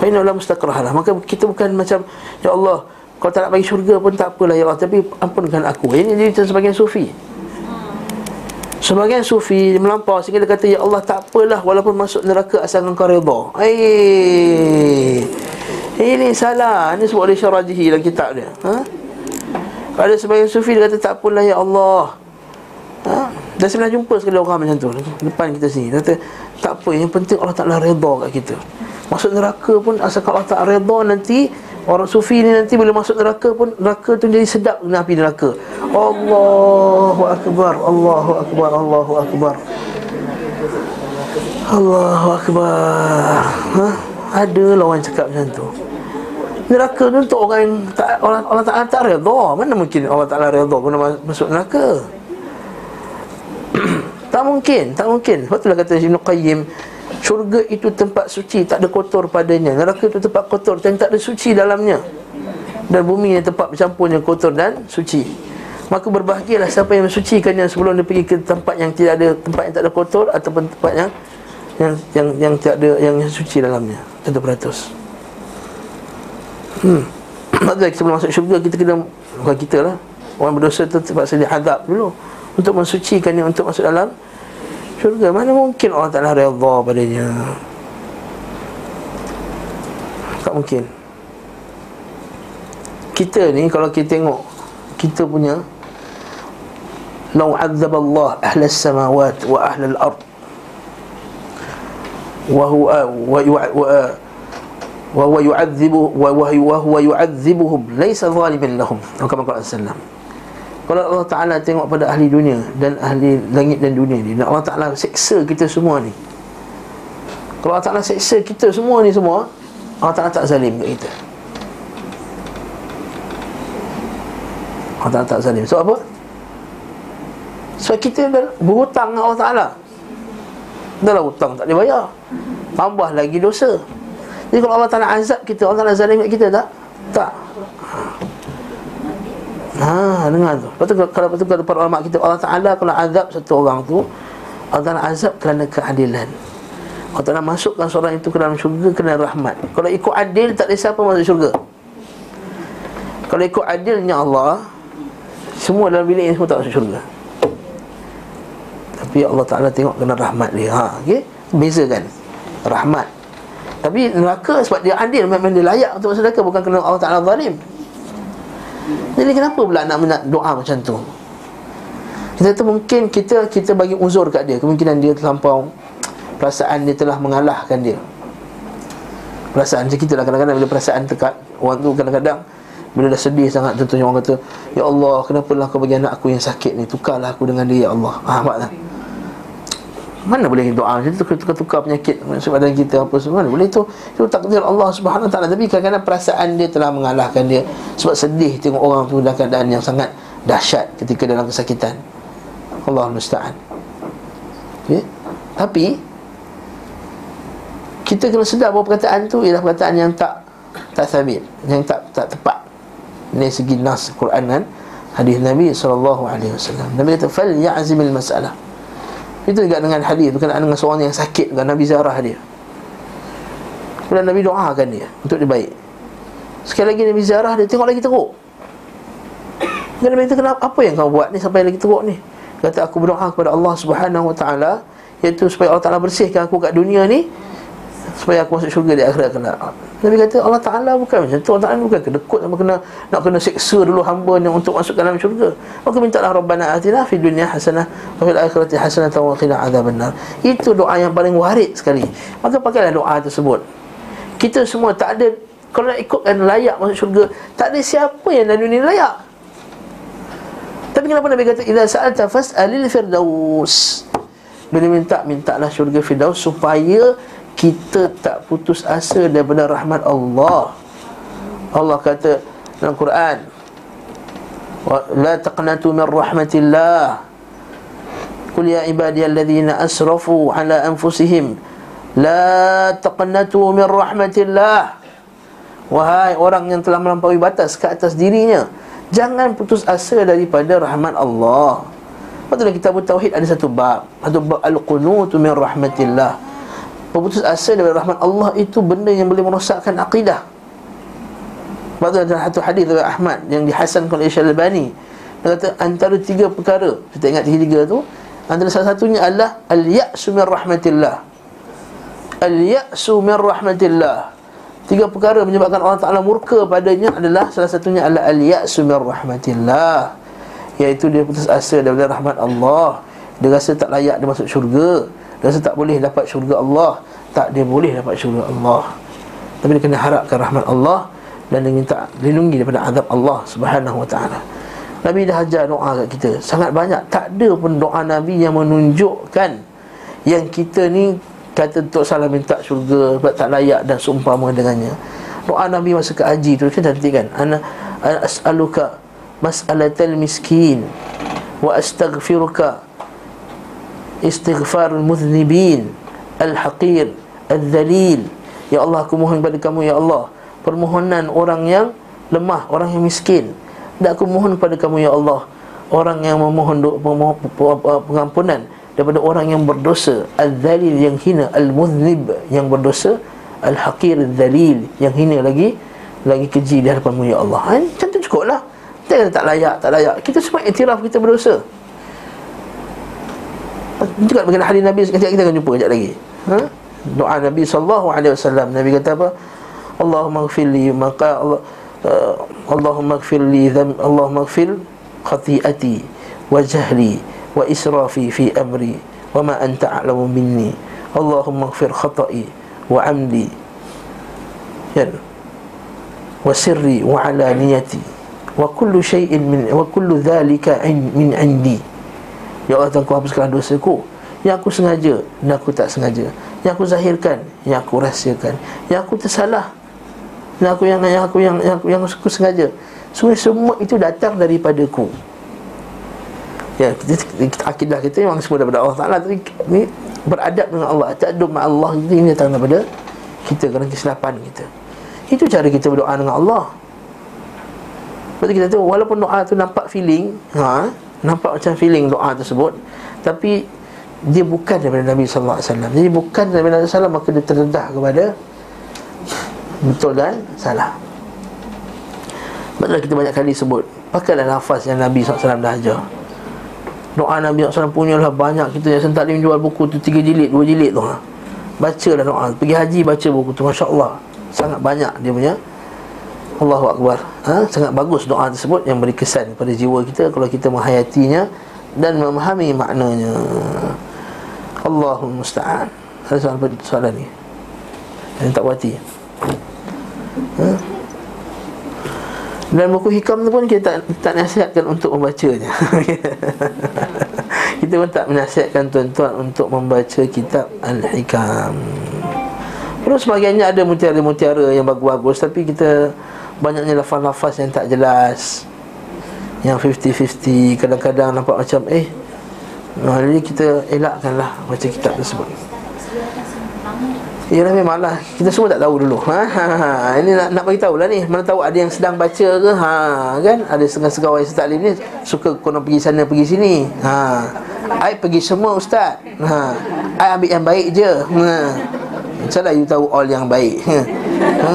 Fa'inna Allah mustaqrah lah Maka kita bukan macam Ya Allah Kalau tak nak bagi syurga pun tak apalah Ya Allah Tapi ampunkan aku Ini jadi sebagian sufi Sebagian sufi melampau sehingga dia kata Ya Allah tak apalah walaupun masuk neraka asal engkau redha. Eh. Ini salah. Ini sebut oleh Syarajihi dalam kitab dia. Ha? Ada sebagian sufi dia kata tak apalah ya Allah. Ha? Dan sebenarnya jumpa sekali orang macam tu. Depan kita sini. Kata tak apa Yang penting Allah Ta'ala redha kat kita. Masuk neraka pun Asalkan Allah Ta'ala redha nanti Orang sufi ni nanti bila masuk neraka pun Neraka tu jadi sedap api neraka. Allahu Akbar Allahu Akbar Allahu Akbar. Allahu Akbar. Ha? Ada lah orang cakap macam tu. Neraka tu untuk orang yang tak, Allah, Allah Ta'ala tak redha Mana mungkin Allah Ta'ala redha Guna masuk neraka Tak mungkin Tak mungkin. Sebab itulah kata Ibn Qayyim Syurga itu tempat suci Tak ada kotor padanya. Neraka itu tempat kotor Dan tak ada suci dalamnya. Dan bumi ini tempat bercampurnya kotor dan suci. Maka berbahagialah siapa yang mensucikannya Sebelum dia pergi ke tempat yang tidak ada Tempat yang tak ada kotor Ataupun tempat yang Yang yang, yang tidak ada Yang suci dalamnya. Tentu beratus Hmm. Maksudnya sebelum masuk syurga kita kena bukan kita lah. Orang berdosa tu terpaksa dihadap dulu untuk mensucikannya untuk masuk dalam syurga. Mana mungkin Allah Taala redha padanya? Tak mungkin. Kita ni kalau kita tengok kita punya Lau azab Allah ahli samawat wa ahli al-ard wa huwa wa, wa, wa wa huwa yu'adzibu wa huwa yu'adzibuhum laysa zalimin lahum kama qala sallam kalau Allah Taala tengok pada ahli dunia dan ahli langit dan dunia ni dan Allah Taala seksa kita semua ni. Kalau Allah Taala seksa kita semua ni semua Allah Taala tak zalim kat kita. Allah Taala tak zalim. Sebab apa? Sebab kita dah berhutang dengan Allah Taala. Dah lah hutang tak boleh bayar tambah lagi dosa. Jadi kalau Allah Ta'ala azab kita Allah Ta'ala zalim kita tak? Tak Ha, dengar tu. Lepas tu kalau betul kalau para ulama kita Allah Ta'ala kalau azab satu orang tu Allah Ta'ala azab kerana keadilan. Allah Ta'ala masukkan seorang itu ke dalam syurga kerana rahmat. Kalau ikut adil tak ada siapa masuk syurga. Kalau ikut adilnya Allah Semua dalam bilik ini semua tak masuk syurga. Tapi Allah Ta'ala tengok kerana rahmat dia. Ha, okay? Beza kan Rahmat. Tapi neraka sebab dia adil memang dia layak untuk masuk neraka bukan kerana Allah Taala zalim. Jadi kenapa pula nak nak doa macam tu? Kita tu mungkin kita kita bagi uzur kat dia, kemungkinan dia terlampau perasaan dia telah mengalahkan dia. Perasaan macam kita lah kadang-kadang bila perasaan tekat orang tu kadang-kadang bila dah sedih sangat tentunya orang kata Ya Allah kenapa lah kau bagi anak aku yang sakit ni Tukarlah aku dengan dia ya Allah Ah, nampak tak? Mana boleh doa? Macam tu tukar-tukar penyakit masuk badan kita apa semua mana boleh tu? Itu takdir Allah Subhanahu Wa taala. Tapi kadang-kadang perasaan dia telah mengalahkan dia. Sebab sedih tengok orang tu dalam keadaan yang sangat dahsyat ketika dalam kesakitan. Allah musta'an. Okay? tapi kita kena sedar bahawa perkataan tu ialah perkataan yang tak tak sabit yang tak tak tepat. Dari segi nas Quran dan hadis Nabi wasallam. Nabi kata fal ya'zimil mas'alah itu juga dengan hadis berkenaan dengan seorang yang sakit dengan Nabi Zarah dia. Kemudian Nabi doakan dia untuk dia baik. Sekali lagi Nabi Zarah dia tengok lagi teruk. Dan Nabi kenapa apa yang kau buat ni sampai lagi teruk ni? Kata aku berdoa kepada Allah Subhanahu Wa Taala iaitu supaya Allah Taala bersihkan aku kat dunia ni supaya aku masuk syurga di akhirat kelak. Nabi kata Allah Ta'ala bukan macam tu. Allah Ta'ala bukan kedekut. Sama kena Nak kena seksa dulu hamba yang untuk masuk ke dalam syurga. Maka mintalah Rabbana atina fi dunia hasanah Wa fil akhirati hasanah wa qina azab benar Itu doa yang paling warid sekali. Maka pakailah doa tersebut. Kita semua tak ada Kalau nak ikutkan layak masuk syurga Tak ada siapa yang dalam dunia layak. Tapi kenapa Nabi kata Iza sa'alta fas'alil firdaus. Bila minta, mintalah syurga firdaus Supaya kita tak putus asa daripada rahmat Allah. Allah kata dalam Quran, "La taqnatu min rahmatillah." Qul ya ibadiyalladzina asrafu ala anfusihim, la taqnatu min rahmatillah. Wahai orang yang telah melampaui batas ke atas dirinya, jangan putus asa daripada rahmat Allah. Patutlah kita tauhid ada satu bab, satu bab al-qunutu min rahmatillah Berputus asa daripada rahmat Allah itu benda yang boleh merosakkan akidah. Sebab ada satu hadis dari Ahmad yang dihasankan oleh Syalbani. Dia kata antara tiga perkara, kita ingat tiga tu, antara salah satunya adalah al-ya'su min rahmatillah. Al-ya'su min rahmatillah. Tiga perkara menyebabkan Allah Taala murka padanya adalah salah satunya adalah al-ya'su min rahmatillah. Iaitu dia putus asa daripada rahmat Allah. Dia rasa tak layak dia masuk syurga rasa tak boleh dapat syurga Allah Tak dia boleh dapat syurga Allah. Tapi dia kena harapkan rahmat Allah Dan dia minta lindungi daripada azab Allah Subhanahu wa ta'ala. Nabi dah ajar doa kat kita. Sangat banyak. Tak ada pun doa Nabi yang menunjukkan Yang kita ni Kata Tok Salah minta syurga Sebab tak layak dan seumpama dengannya. Doa Nabi masa ke haji tu kan cantik kan? Ana as'aluka mas'alatal miskin Wa astaghfiruka Istighfar al-mudhnibin Al-haqir Al-dhalil. Ya Allah aku mohon kepada kamu Ya Allah Permohonan orang yang lemah Orang yang miskin. Dan aku mohon kepada kamu ya Allah Orang yang memohon pengampunan Daripada orang yang berdosa Al-Dhalil yang hina Al-Mudhnib yang berdosa Al-Haqir Al-Dhalil yang hina lagi Lagi keji di hadapanmu ya Allah. Ha? Macam tu cukup lah Kita tak layak, tak layak. Kita semua iktiraf kita berdosa Juga bagian hadis Nabi Sekejap kita akan jumpa sekejap lagi. Ha? Doa Nabi SAW Nabi kata apa? Allahumma gfirli maka Allah uh, Allahumma gfir li dham Allahumma gfir khati'ati wa jahli wa israfi fi amri wa ma anta a'lamu minni. Allahumma gfir khata'i wa amli. Ya. Wa sirri wa alaniyati. Wa kullu shay'in min wa kullu dhalika min indi ya Allah Tuhan ku hapuskan dosaku yang aku sengaja dan aku tak sengaja yang aku zahirkan yang aku rahsiakan yang aku tersalah yang aku yang yang aku yang yang, aku, yang aku sengaja. Semua semua itu datang daripadaku. Ya, kita, akidah kita memang semua daripada Allah Taala tapi ni beradab dengan Allah, ta'addub dengan Allah ini datang daripada kita kerana kesilapan kita. Itu cara kita berdoa dengan Allah. Berarti kita tahu walaupun doa tu nampak feeling, ha, nampak macam feeling doa tersebut, tapi dia bukan daripada Nabi wasallam. Jadi bukan daripada Nabi wasallam maka dia terdedah kepada betul dan salah. Betul kita banyak kali sebut Pakailah nafas yang Nabi SAW dah ajar. Doa Nabi SAW punya lah banyak. Kita yang sentak jual buku tu Tiga jilid, dua jilid tu lah doa. Pergi haji baca buku tu Masya Allah Sangat banyak dia punya Allahu Akbar. Ha? Sangat bagus doa tersebut Yang beri kesan pada jiwa kita Kalau kita menghayatinya Dan memahami maknanya. Allahul Musta'an. Ada soalan, soalan ni? Yang tak berhati ha? Dan buku hikam tu pun kita tak, tak nasihatkan untuk membacanya. (laughs) Kita pun tak menasihatkan tuan-tuan untuk membaca kitab Al-Hikam. Terus sebagiannya ada mutiara-mutiara yang bagus-bagus Tapi kita banyaknya lafaz-lafaz yang tak jelas Yang 50-50 Kadang-kadang nampak macam eh Jadi kita elakkanlah baca kitab tersebut Yalah memanglah Kita semua tak tahu dulu ha, ha, ha. Ini nak, nak bagi tahu lah ni Mana tahu ada yang sedang baca ke ha, Kan Ada setengah segawai yang setaklim ni Suka kena pergi sana pergi sini ha. I pergi semua ustaz ha. I ambil yang baik je ha. Macam lah you tahu all yang baik ha. (laughs) ha.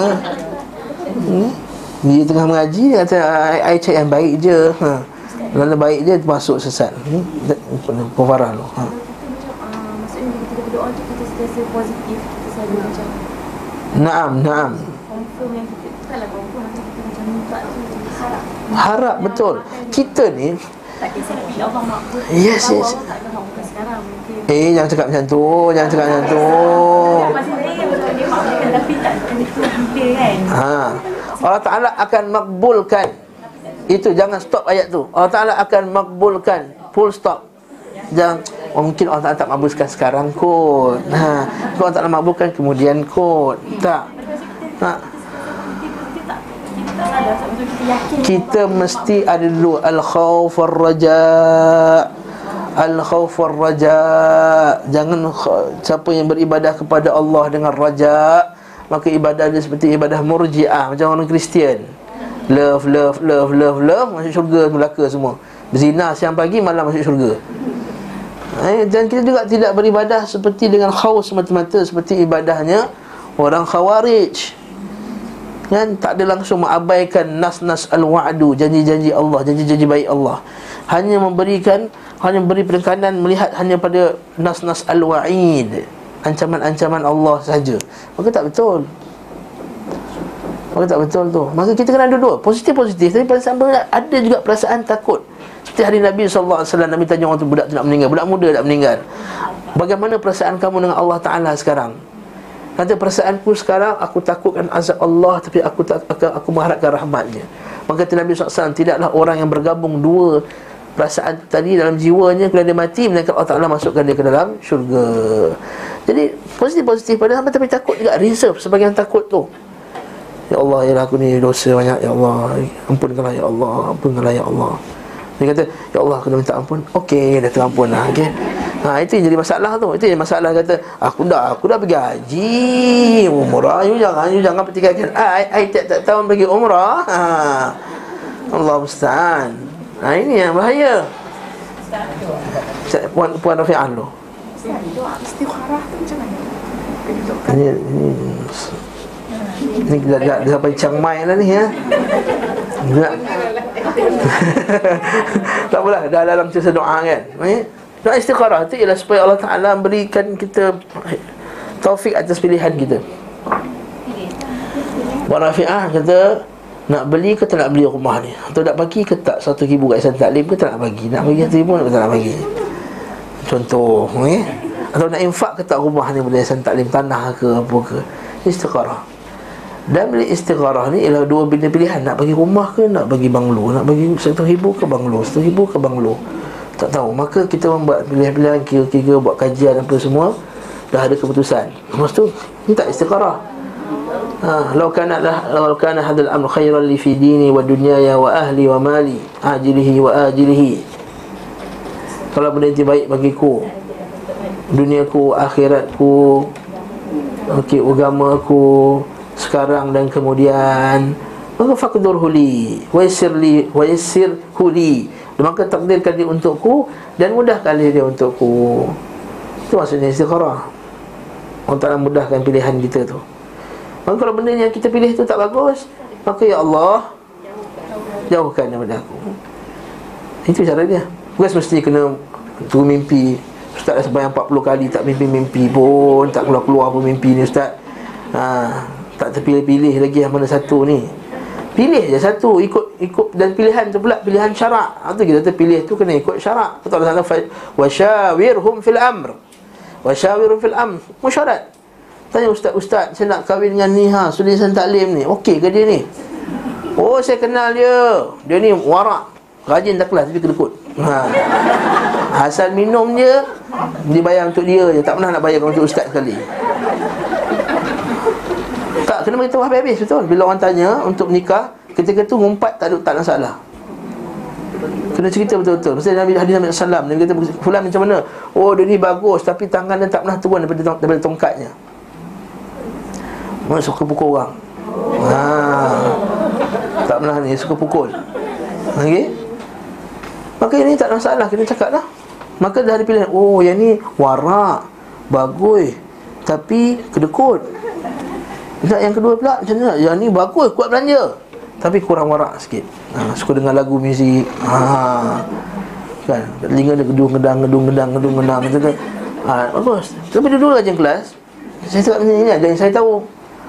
Hmm? Dia tengah mengaji Dia kata I, I cek yang baik je ha. Lalu baik je masuk sesat hmm? Kufarah tu ha. Maksudnya kita berdoa tu kita sentiasa positif selalu macam Naam, naam. confirm yang kita bukanlah confirm macam kita macam minta tu harap Harap betul. Kita ni tak kisah tapi Allah makbul Yes, yes. Eh jangan cakap macam tu, jangan cakap macam tu. Maksud saya macam dia makbulkan tapi tak tentu bila kan Ha. Allah Taala akan makbulkan. Itu jangan stop ayat tu. Allah Taala akan makbulkan. Full stop. Jangan oh, mungkin Allah Taala tak makbulkan sekarang kot. Ha. Kalau Allah Taala makbulkan kemudian kot. Tak. Ha. Kita tak sebab kita mesti ada dulu al-khauf war-raja. Al-khauf war-raja. Jangan siapa yang beribadah kepada Allah dengan raja, maka ibadah dia seperti ibadah murjiah macam orang Kristian. Love, love, love, love, love Masuk syurga Melaka semua. Berzina siang pagi Malam masuk syurga. Eh, Dan kita juga tidak beribadah Seperti dengan khaus semata-mata Seperti ibadahnya Orang khawarij. Kan? Tak ada langsung mengabaikan Nas-nas al-wa'du Janji-janji Allah Janji-janji baik Allah. Hanya memberikan Hanya memberi penekanan Melihat hanya pada Nas-nas al-wa'id Ancaman-ancaman Allah saja. Maka tak betul. Maka tak betul tu. Maka kita kena dua-dua Positif-positif. Tapi perasaan ada juga perasaan takut. Seperti hari Nabi SAW Nabi tanya orang tu budak tu nak meninggal. Budak muda nak meninggal. Bagaimana perasaan kamu dengan Allah Ta'ala sekarang? Kata perasaanku sekarang Aku takutkan azab Allah Tapi aku tak aku, aku mengharapkan rahmatnya. Maka kata Nabi SAW Tidaklah orang yang bergabung dua Perasaan tadi dalam jiwanya Kalau dia mati Melainkan Allah Ta'ala masukkan dia ke dalam syurga Jadi positif-positif pada hamba Tapi takut juga. Reserve sebagian takut tu. Ya Allah, ya aku ni dosa banyak Ya Allah, ampunkanlah Ya Allah Ampunkanlah Ya Allah. Dia kata, Ya Allah, aku dah minta ampun. Okey, dah terampun lah okay? Ha, itu yang jadi masalah tu. Itu yang masalah kata Aku dah, aku dah pergi haji Umrah, you jangan You jangan pertikaikan I, I tak, tak tahun pergi umrah. Ha. Allah Musta'an. Ha, ini yang bahaya. Puan, Puan Rafi'ah tu Istikharah tu macam mana? Ini, ini Ni dah, dah, dah sampai Chiang Mai lah ni ya. Tak, (laughs) tak apalah, dah dalam cerita doa kan. Doa istikharah tu ialah supaya Allah Ta'ala berikan kita taufik atas pilihan kita. Buat Rafi'ah kata, nak beli ke tak nak beli rumah ni? Atau nak bagi ke tak satu ribu kat Isan Taklim ke tak nak bagi? Nak bagi satu ribu ke tak nak bagi? Contoh, eh? Atau nak infak ke tak rumah ni boleh Isan Taklim tanah ke apa ke? Istikharah. Dan bila istigharah ni ialah dua benda pilihan. Nak bagi rumah ke nak bagi banglo? Nak bagi satu ribu ke banglo? Satu ribu ke banglo? Tak tahu. Maka kita membuat pilihan-pilihan Kira-kira buat kajian apa semua Dah ada keputusan. Lepas tu Minta istigharah Ha, law kana lah law kana hadal amr khairan li fi dini wa dunyaya wa ahli wa mali ajilihi wa ajilihi kalau benda itu baik bagiku duniaku akhiratku okey agamaku sekarang dan kemudian maka faqdur huli wa yassirli wa yassir huli. Maka takdirkan dia untukku dan mudahkan dia untukku itu maksudnya istikharah Allah Ta'ala mudahkan pilihan kita tu. Maka kalau benda yang kita pilih tu tak bagus Maka ya Allah Jauhkan daripada aku. Itu cara dia Bukan semestinya kena Tu mimpi Ustaz dah sembahyang 40 kali Tak mimpi-mimpi pun Tak keluar-keluar pun mimpi ni Ustaz ha, tak terpilih-pilih lagi yang mana satu ni Pilih je satu ikut ikut dan pilihan tu pula pilihan syarak. Ha tu kita terpilih tu kena ikut syarak. Betul Allah Taala wasyawirhum fil amr. Wasyawirhum fil amr. Musyarat. Tanya ustaz-ustaz saya nak kahwin dengan ni ha sulisan taklim ni. Okey ke dia ni? Oh saya kenal dia. Dia ni warak. Rajin tak kelas tapi kedekut. Ha. Asal minum je dibayar untuk dia je. Tak pernah nak bayar untuk ustaz sekali. Tak, kena beritahu habis-habis betul Bila orang tanya untuk menikah Ketika tu ngumpat tak ada tak masalah Kena cerita betul-betul Masa Nabi Hadis Nabi Sallam Nabi kata Fulan macam mana Oh dia ni bagus Tapi tangan dia tak pernah turun daripada, daripada tongkatnya Mana suka pukul orang ha. Tak pernah ni Suka pukul Okay Maka ini tak masalah Kita cakap lah Maka dah ada pilihan Oh yang ni warak Bagus Tapi kedekut tak yang kedua pula macam mana? Yang ni bagus kuat belanja. Tapi kurang warak sikit. Ha, suka dengar lagu muzik. Ha. Kan? Telinga dia gedung gedang gedung gedang gedung gedang macam tu. Ha, bagus. Tapi dulu aja kelas. Saya cakap macam ni yang saya tahu.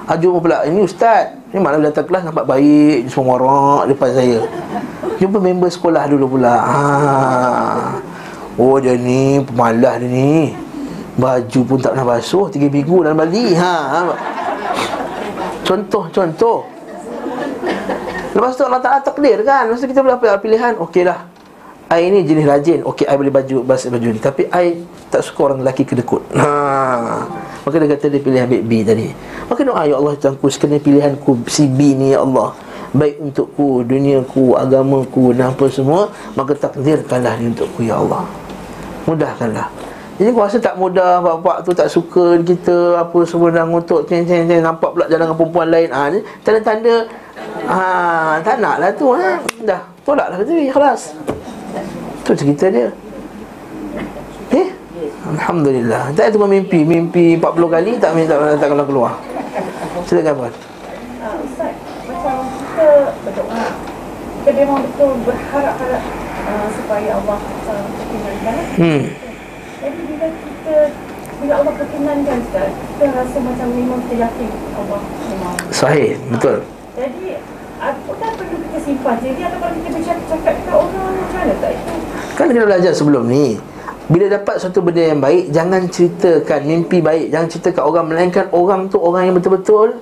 Aju pula ini ustaz. Ni mana datang kelas nampak baik, semua warak depan saya. Jumpa member sekolah dulu pula. Ha. Oh dia ni pemalas dia ni. Baju pun tak pernah basuh 3 minggu dalam Bali. Ha. ha. Contoh-contoh Lepas tu Allah Ta'ala takdir kan Lepas tu kita boleh apa pilihan Okeylah I ni jenis rajin Okey, I boleh baju basuh baju ni Tapi I tak suka orang lelaki kedekut ha. Maka dia kata dia pilih ambil B tadi Maka doa Ya Allah Tuhanku Sekena pilihanku si B ni Ya Allah. Baik untukku, duniaku, agamaku Dan apa semua Maka takdirkanlah ni untukku Ya Allah. Mudahkanlah. Jadi aku rasa tak mudah Bapak tu tak suka kita Apa semua dah ngutuk ceng, Nampak pula jalan dengan perempuan lain. Ha, ni, Tanda-tanda. Ha, Tak nak lah tu ha. Dah tolak lah tu Ikhlas. Tu cerita dia Alhamdulillah. Tak itu mimpi. Mimpi 40 kali Tak minta tak, tak kalau keluar. Silakan Puan. Uh, Ustaz Macam kita berdoa Kita memang betul berharap-harap uh, Supaya Allah uh, Hmm. Jadi bila kita bila Allah perkenankan Ustaz, kita rasa macam memang kita yakin Allah memang Sahih, betul. Jadi Apakah perlu kita simpan sendiri Ataupun kita bercakap-cakap dengan orang Macam mana tak itu Kan kena belajar sebelum ni Bila dapat satu benda yang baik Jangan ceritakan mimpi baik. Jangan ceritakan orang Melainkan orang tu orang yang betul-betul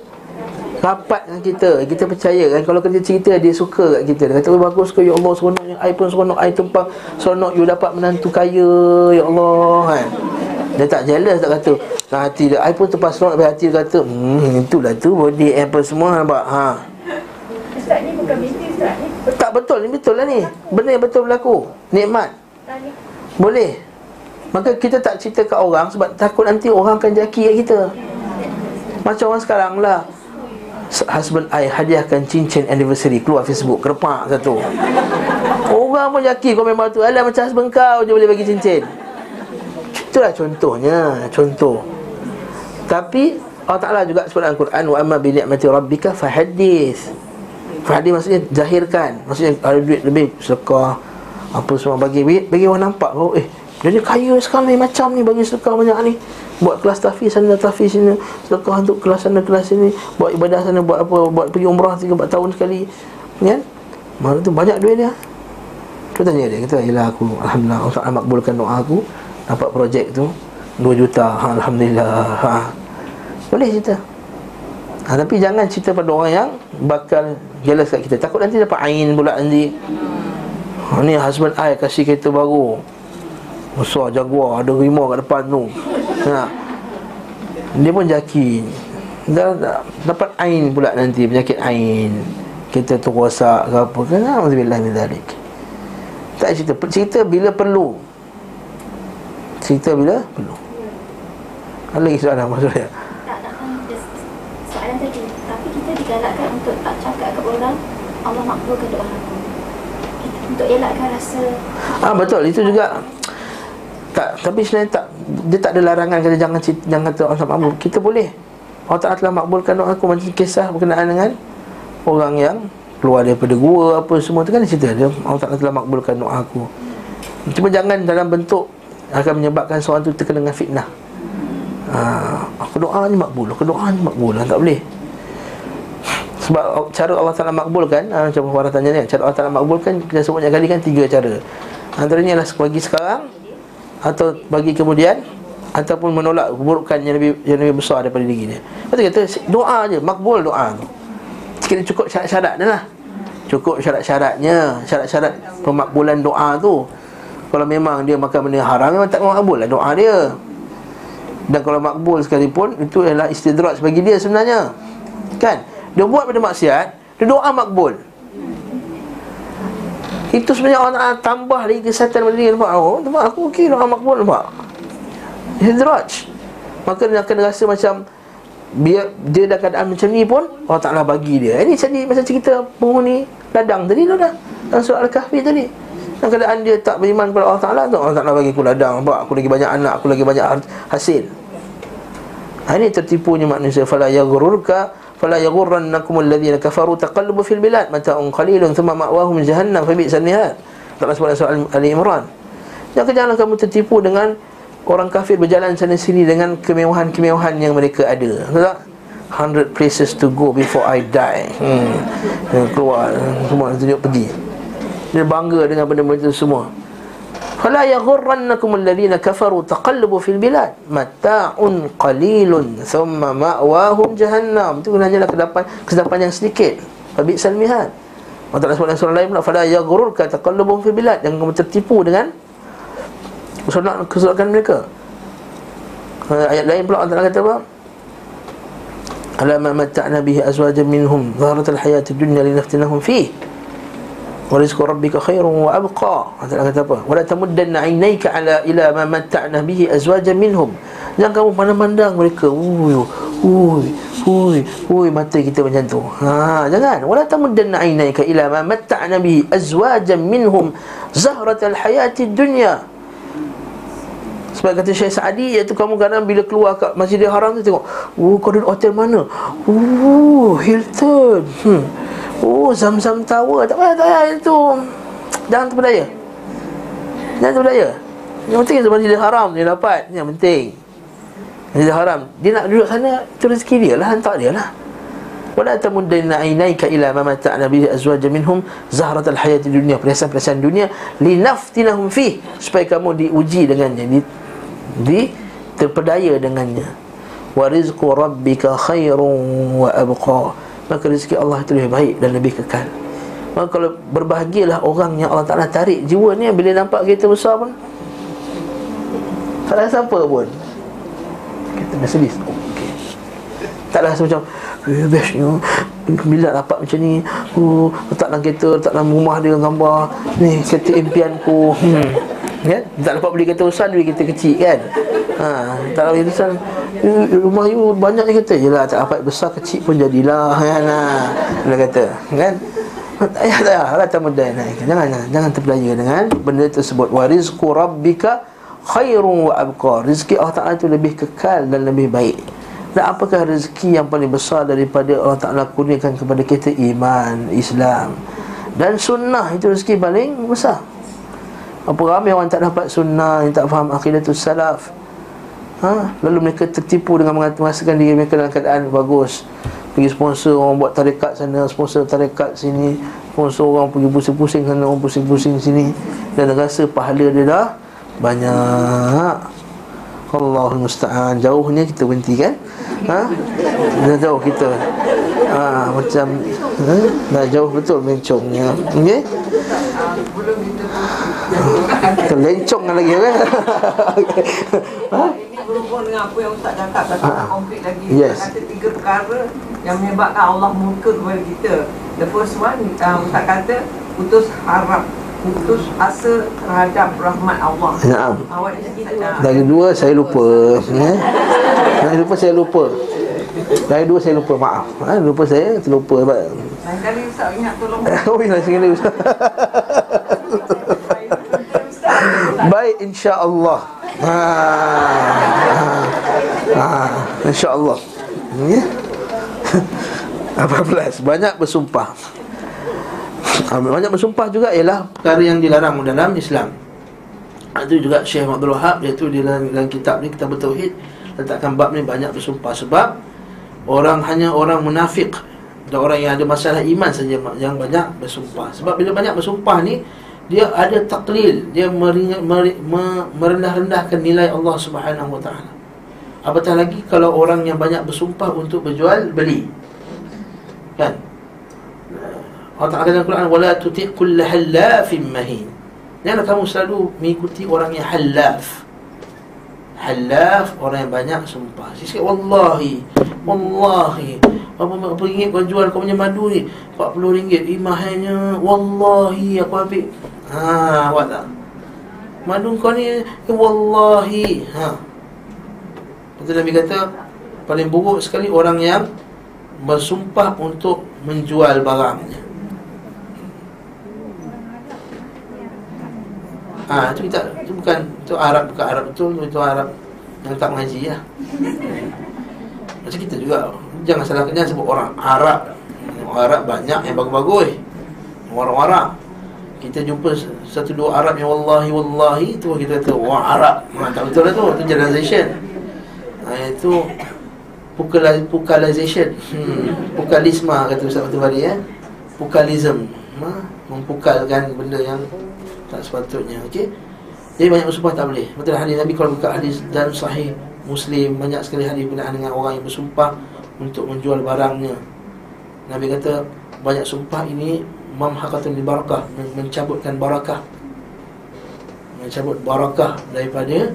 Rapat dengan kita. Kita percaya kan? Kalau kita cerita Dia suka kat kita. Dia kata oh, bagus ke? Ya Allah seronoknya I pun seronok. I tumpang Seronok you dapat menantu kaya. Ya Allah kan? Dia tak jealous tak kata Nah, hati dia. I pun terpas seronok Tapi hati dia kata Hmm itulah tu Body apa semua nampak? Ha. Ustaz ni bukan mimpi Ustaz. Ni betul Tak betul Ni betul lah ni. Benda yang betul berlaku. Nikmat. Ni Boleh Maka kita tak cerita kat orang Sebab takut nanti orang akan jaki kat kita. Macam orang sekarang lah. Husband I hadiahkan cincin anniversary Keluar Facebook Kerepak satu. Orang pun jaki kau memang tu Alah macam husband kau je boleh bagi cincin. Itulah contohnya Contoh. Tapi Allah Ta'ala juga sebut dalam Quran Wa amma bi ni'mati rabbika fahadith Fahadith maksudnya Zahirkan. Maksudnya ada duit lebih Sedekah Apa semua. Bagi Bagi, bagi orang nampak oh, Eh ni kaya sekarang ni Macam ni bagi sedekah banyak ni. Buat kelas tahfiz sana tahfiz sini Sedekah untuk kelas sana kelas sini. Buat ibadah sana Buat apa Buat pergi umrah 3-4 tahun sekali. Kan? Mana tu banyak duit dia. Kita tanya dia Kita Yelah aku Alhamdulillah Allah Ta'ala makbulkan doa aku. Dapat projek tu 2 juta. Ha, Alhamdulillah ha. Boleh cerita? Ha, Tapi jangan cerita pada orang yang Bakal jealous kat kita. Takut nanti dapat ain pula nanti. Ha, Ni husband I kasih kereta baru Besar Jaguar Ada rimau kat depan tu. Ha. Dia pun jaki. Dah, dah, Dapat ain pula nanti Penyakit ain. Kita tu rosak ke apa kan Alhamdulillah ni dalik Tak cerita. Cerita bila perlu. Cerita bila perlu. Ada lagi soalan maksud saya Tak soalan tadi. Tapi kita digalakkan untuk tak cakap ke orang Allah makbulkan doa. Aku Kita- Untuk elakkan rasa Ah betul. Itu juga tak tapi sebenarnya tak dia tak ada larangan kata jangan jangan kata tak makbul. Kita boleh. Allah Taala telah makbulkan doa aku macam kisah berkenaan dengan orang yang keluar daripada gua apa semua tu kan cerita dia Allah Taala telah makbulkan doa aku. Cuma jangan dalam bentuk akan menyebabkan seorang tu terkena dengan fitnah. Ha, aku doa ni makbul, aku doa ni makbul, tak boleh. Sebab cara Allah Ta'ala makbulkan ha, Macam orang tanya ni Cara Allah Ta'ala makbulkan Kita sebutnya kali kan tiga cara Antaranya adalah bagi sekarang Atau bagi kemudian Ataupun menolak keburukan yang lebih, yang lebih besar daripada diri dia tu kata doa je Makbul doa tu. Kira cukup syarat-syarat dia lah. Cukup syarat-syaratnya Syarat-syarat pemakbulan doa tu. Kalau memang dia makan benda haram Memang tak makbul lah doa dia. Dan kalau makbul sekalipun Itu adalah istidraj bagi dia sebenarnya. Kan? Dia buat benda maksiat Dia doa makbul itu sebenarnya orang Ta'ala tambah lagi kesihatan pada diri Nampak? Oh, nampak? Aku okey doa makbul nampak? Hidraj. Maka dia akan rasa macam dia dah keadaan macam ni pun Allah Ta'ala bagi dia. Ini jadi macam cerita penghuni ladang tadi tu dah. Dalam surah Al-Kahfi tadi. Dalam keadaan dia tak beriman kepada Allah Ta'ala tu Allah Ta'ala bagi aku ladang Nampak? Aku lagi banyak anak Aku lagi banyak hasil. Ha, Ini tertipunya manusia. Fala yagururka Fala yaghurrannakum alladhina kafaru taqallubu fil bilad mata'un qalilun thumma ma'wahum jahannam fa bi'sal mihad. Tak surah surah Ali Imran. Jangan jangan kamu tertipu dengan orang kafir berjalan sana sini dengan kemewahan-kemewahan yang mereka ada. Tak? 100 places to go before I die. Hmm. Keluar semua tunjuk pergi. Dia bangga dengan benda-benda itu semua. Fala yaghurrannakum alladhina kafaru تقلبوا fil bilad mata'un qalilun thumma ma'wahum jahannam. itu hanyalah kedapan kesedapan yang sedikit. Tapi salmihan. Allah Taala sebutkan surah lain pula fala yaghurruka taqallubuhum fi bilad. Jangan kamu tertipu dengan kesedapan kesedapan mereka. Ha, ayat lain pula Allah Taala kata apa? Alam mata'na bihi azwajan minhum zaharatul hayatid dunya linaftinahum fihi wa rizqu rabbika khairun wa abqa. Allah kata apa? Wala tamuddanna aynayka ala ila ma matta'na bihi azwajan minhum. Jangan kamu pandang-pandang mereka. Ui ui ui ui mata kita macam tu. Ha jangan. Wala tamuddanna aynayka ila ma matta'na bihi azwajan minhum zahratal hayati dunya. Sebab kata Syekh Sa'adi Iaitu kamu kadang bila keluar kat Masjidil Haram tu Tengok Oh kau duduk hotel mana? Oh Hilton. Hmm. Oh Zam-Zam Tower Tak payah tak payah. Itu Jangan terpedaya. Jangan terpedaya. Yang penting sebab Masjidil Haram Dia dapat. Yang penting. Masjidil Haram. Dia nak duduk sana Itu rezeki dia lah Hantar dia lah. Wala tamuddanna aynayka ila ma mata'na bihi azwajan minhum zahratal hayati dunia perhiasan-perhiasan dunia. Linaftinahum fi supaya kamu diuji dengannya di, di terpedaya dengannya. Wa rizqu rabbika khairun wa abqa maka rezeki Allah itu lebih baik dan lebih kekal maka kalau berbahagialah orang yang Allah Ta'ala tarik jiwa ni bila nampak kereta besar pun tak ada siapa pun Kereta Mercedes oh, okay. Tak rasa macam Eh bestnya Bila dapat macam ni oh, Letak dalam kereta Letak dalam rumah dia gambar Ni kereta impianku hmm. kan? Tak dapat beli kereta besar Beli kereta kecil kan ha, Tak besar eh, Rumah you banyak ni kereta Yelah tak dapat besar kecil pun jadilah (laughs) kan ha. Dia kata kan. Ya tak ya, tak mudah Jangan jangan terpelajari dengan benda tersebut. Warizqu rabbika khairun wa abqa. Rezeki Allah Taala itu lebih kekal dan lebih baik. Dan apakah rezeki yang paling besar daripada Allah Taala kurniakan kepada kita? Iman Islam. Dan sunnah itu rezeki paling besar. Apa ramai orang tak dapat sunnah yang tak faham akidatul salaf ha? lalu mereka tertipu dengan mengatakan diri mereka dalam keadaan bagus. Pergi sponsor orang buat tarekat sana sponsor tarekat sini sponsor orang pergi pusing-pusing sana orang pusing-pusing sini. Dan rasa pahala dia dah banyak. Allahul musta'an. Jauhnya kita berhenti kan? Ha? Dah jauh kita. Ha macam ha? dah jauh betul mencongnya. Okey? Kita lencong lagi kan? (laughs) Ha? Berhubung dengan apa yang Ustaz cakap tapi Ha. tak konkret lagi Yes. Ustaz kata tiga perkara yang menyebabkan Allah murka kepada kita the first one uh, Ustaz kata putus harap putus asa terhadap rahmat Allah Naam. awak Dari dua saya lupa ya. Dari lupa saya lupa Dari dua saya lupa maaf ha, Lupa saya terlupa sebab lain kali Ustaz ingat tolong (laughs) Oh ya sekali Baik insya-Allah. Ha. Ha. ha. Insya-Allah. Ya. (laughs) Apa belas banyak bersumpah. Banyak bersumpah juga ialah perkara yang dilarang dalam Islam. Itu juga Syekh Abdul Wahab iaitu di dalam, dalam kitab ni kitab tauhid letakkan bab ni banyak bersumpah sebab orang hanya orang munafik dan orang yang ada masalah iman saja yang banyak bersumpah. Sebab bila banyak bersumpah ni dia ada taklil, dia meringat, mer, me- merendah-rendahkan nilai Allah Subhanahu Wa Taala. Apatah lagi kalau orang yang banyak bersumpah untuk berjual beli. Kan? Allah Ta'ala dalam Quran wala tuti' kull halafin mahin. Janganlah kamu selalu mengikuti orang yang halaf. Halaf orang yang banyak sumpah. Cakap wallahi, wallahi. Apa apa ringgit kau jual kau punya madu ni? 40 ringgit. Eh mahalnya. Wallahi aku ambil. Ha, awak tak? Madu kau ni eh, wallahi. Ha. Betul Nabi kata paling buruk sekali orang yang bersumpah untuk menjual barangnya. Ah, itu kita itu bukan itu Arab bukan Arab betul itu Arab yang tak mengaji ya. Macam kita juga jangan salah jangan sebut orang Arab. Orang Arab banyak yang bagus-bagus. Orang Arab kita jumpa satu dua Arab yang wallahi wallahi itu kita kata wah Arab. Ha, tak betul lah tu, itu generalization. Ha, itu pukal pukalization. Hmm, pukalisma kata Ustaz Fatul Bari ya. Pukalism. Ha, mempukalkan benda yang tak sepatutnya okey jadi banyak bersumpah tak boleh betul hadis Nabi kalau buka hadis dan sahih Muslim banyak sekali hadis berkenaan dengan orang yang bersumpah untuk menjual barangnya Nabi kata banyak sumpah ini mamhaqatun li barakah men- mencabutkan barakah. Mencabut barakah daripada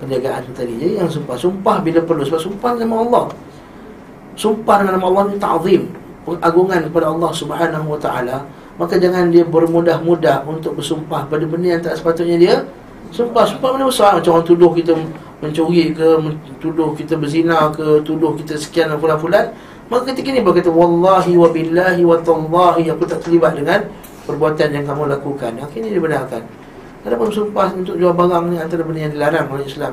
perniagaan itu tadi. Jadi yang sumpah sumpah bila perlu. Sebab sumpah nama Allah. Sumpah dengan nama Allah ni ta'zim. Pengagungan kepada Allah Subhanahu wa taala. Maka jangan dia bermudah-mudah untuk bersumpah pada benda yang tak sepatutnya dia. Sumpah sumpah benda besar. Macam orang tuduh kita mencuri ke tuduh kita berzina ke tuduh kita sekian dan fulan-fulan maka ketika ni berkata wallahi wa billahi wa tallahi aku tak terlibat dengan perbuatan yang kamu lakukan. Akhirnya dibenarkan. Ada pun sumpah untuk jual barang ni antara benda yang dilarang oleh Islam.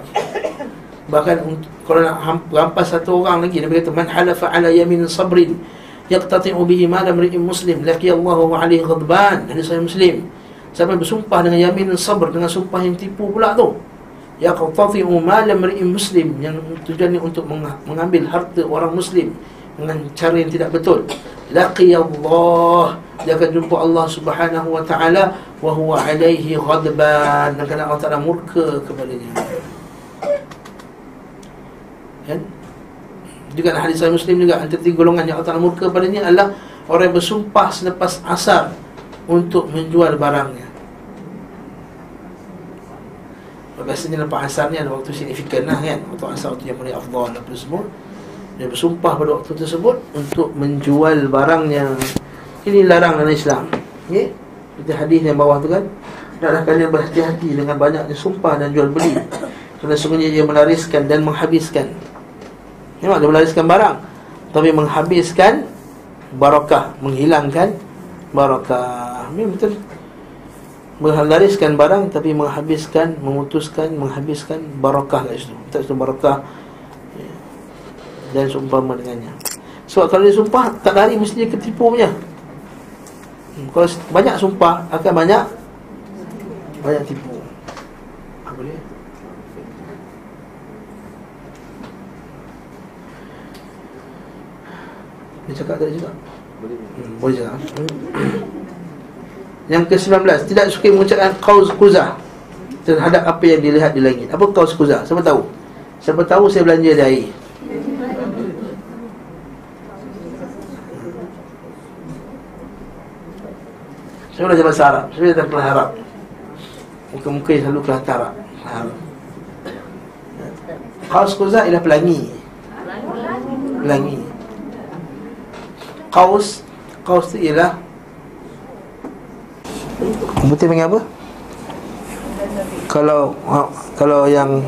Bahkan untuk, kalau nak rampas satu orang lagi Nabi kata man halafa ala yamin sabrin yaqtati'u bihi ma lam ri'in muslim laki Allah wa alaihi ghadban. Hadis sahih muslim. Sampai bersumpah dengan yamin sabr dengan sumpah yang tipu pula tu yaqtati'u ma lam ri'in muslim yang tujuannya untuk meng- mengambil harta orang muslim dengan cara yang tidak betul. Laqiyallah. Dia akan jumpa Allah Subhanahu wa taala wa huwa alaihi ghadban. Dan kadang Allah Taala murka kepadanya. Kan? Juga hadis Sahih Muslim juga antara tiga golongan yang Allah Taala murka padanya adalah orang yang bersumpah selepas asar untuk menjual barangnya. Biasanya lepas asar ni ada waktu signifikan lah kan? Waktu asar tu yang paling afdal apa semua Dia bersumpah pada waktu tersebut Untuk menjual barangnya. Ini larang dalam Islam. Ya Seperti hadis yang bawah tu kan? Taklah kalian berhati-hati dengan banyaknya sumpah dan jual beli. Kerana sungguhnya dia melariskan dan menghabiskan. Memang dia melariskan barang Tapi menghabiskan Barakah Menghilangkan Barakah. Ini betul. Menghariskan barang tapi menghabiskan memutuskan menghabiskan barakah kat situ. Tak situ barakah. Dan seumpama dengannya sebab kalau dia sumpah tak lari mesti dia ketipu punya hmm, kalau banyak sumpah akan banyak banyak tipu apa dia dia cakap tadi juga boleh hmm, boleh cakap hmm. Yang ke-19 Tidak suka mengucapkan Qaus Quzah Terhadap apa yang dilihat di langit Apa Qaus Quzah? Siapa tahu? Siapa tahu saya belanja di air? Saya belajar bahasa Arab Saya belajar kelas Arab Muka-muka yang selalu kelas Arab Qaus Quzah ialah pelangi Pelangi Qaus Qaus itu ialah Putih panggil apa? Kalau ha, kalau yang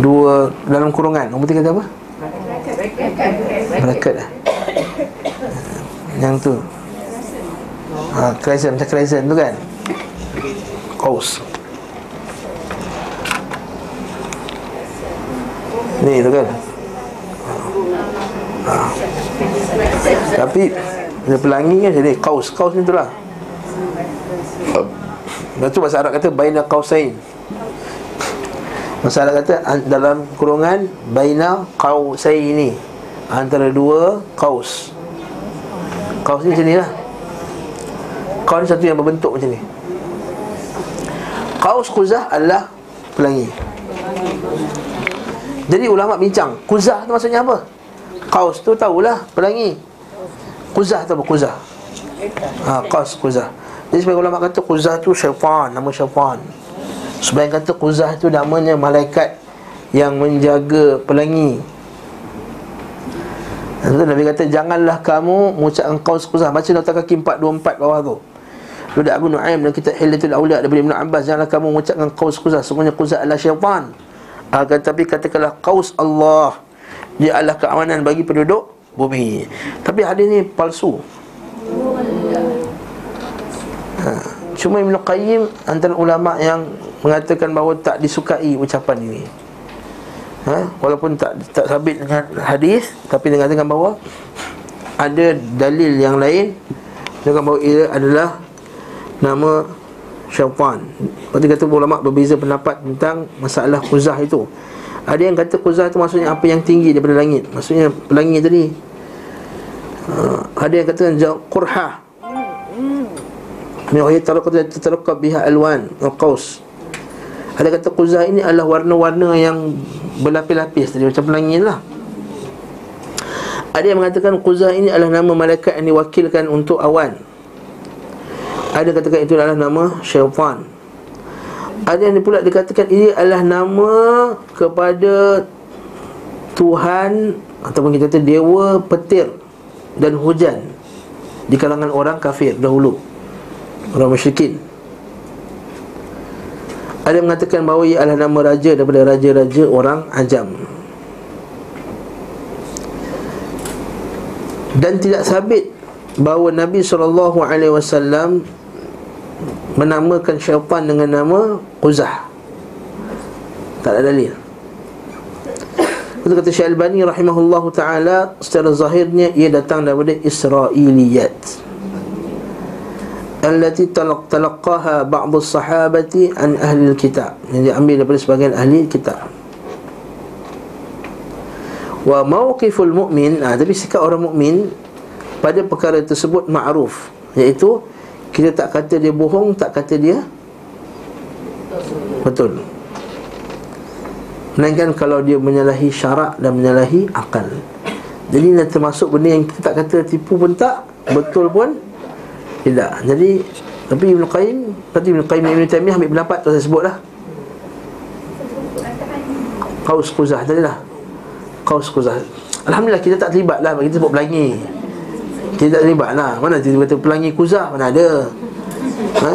dua dalam kurungan, orang putih kata apa? Bracket lah. Yang tu. Ha, crescent macam crescent tu kan? Kaus. Ni tu kan? Ha. Tapi dia pelangi kan? Jadi kaus Kaus ni itulah Lepas tu bahasa Arab kata Baina kausain. Bahasa Arab kata Dalam kurungan Baina kausain ni Antara dua kaus Kaus ni macam ni lah Kaus ni satu yang berbentuk macam ni. Kaus kuzah adalah Pelangi. Jadi ulama bincang Kuzah tu maksudnya apa? Kaus tu tahulah Pelangi. Kuzah tu apa? Kuzah? Ha, Qas Kuzah Jadi sebagai ulama kata Kuzah tu syaitan Nama syaitan. Sebagai kata Kuzah tu namanya malaikat Yang menjaga pelangi. Nabi kata Janganlah kamu mengucapkan Qaus Kuzah Baca nota kaki 424 bawah tu Ludak Abu Nu'aim dan kita Hilatul Awliya Daripada Ibn Abbas Janganlah kamu mengucapkan Qaus Kuzah Semuanya Kuzah adalah syaitan. Akan tapi katakanlah Qaus Allah. Dia adalah keamanan bagi penduduk bumi. Tapi hadis ni palsu. Ha. Cuma Ibn Qayyim Antara ulama yang Mengatakan bahawa tak disukai ucapan ini. Ha? Walaupun tak tak sabit dengan hadis Tapi dia mengatakan bahawa Ada dalil yang lain. Dengan bahawa ia adalah Nama syaitan Lepas kata ulama berbeza pendapat tentang Masalah kuzah itu. Ada yang kata kuzah itu maksudnya apa yang tinggi daripada langit? Maksudnya pelangi tadi uh, Ada yang kata Qurha. Ini wahai tarakut Tarakut biha alwan Al-Qaus. Ada kata kuzah ini adalah warna-warna yang Berlapis-lapis tadi Macam pelangi lah. Ada yang mengatakan Quzah ini adalah nama malaikat yang diwakilkan untuk awan Ada yang katakan itu adalah nama syaitan. Ada yang pula dikatakan ini adalah nama kepada Tuhan ataupun kita kata dewa petir dan hujan di kalangan orang kafir dahulu orang musyrikin. Ada yang mengatakan bahawa ia adalah nama raja daripada raja-raja orang ajam. Dan tidak sabit bahawa Nabi SAW menamakan syaitan dengan nama Quzah. Tak ada dalil. Kata Syekh Albani rahimahullahu taala secara zahirnya ia datang daripada Israiliyat. Allati talaq talaqaha ba'd as-sahabati an ahli al-kitab yang diambil daripada sebagian ahli kitab. Wa mauqiful mu'min ha, Tapi sikap orang mukmin Pada perkara tersebut ma'ruf. Iaitu Kita tak kata dia bohong Tak kata dia Betul. Melainkan kalau dia menyalahi syarak Dan menyalahi akal. Jadi ini termasuk benda yang kita tak kata Tipu pun tak Betul pun Tidak. Jadi Tapi Ibn Qayyim Tadi Ibn Qayyim Ibn Taymiyah ambil pendapat tu saya sebut lah. Qaus Quzah tadi lah. Qaus Quzah. Alhamdulillah kita tak terlibat lah. Kita sebut pelangi Kita tak terlibat lah. Mana tiba-tiba pelangi Quzah Mana ada. Ha?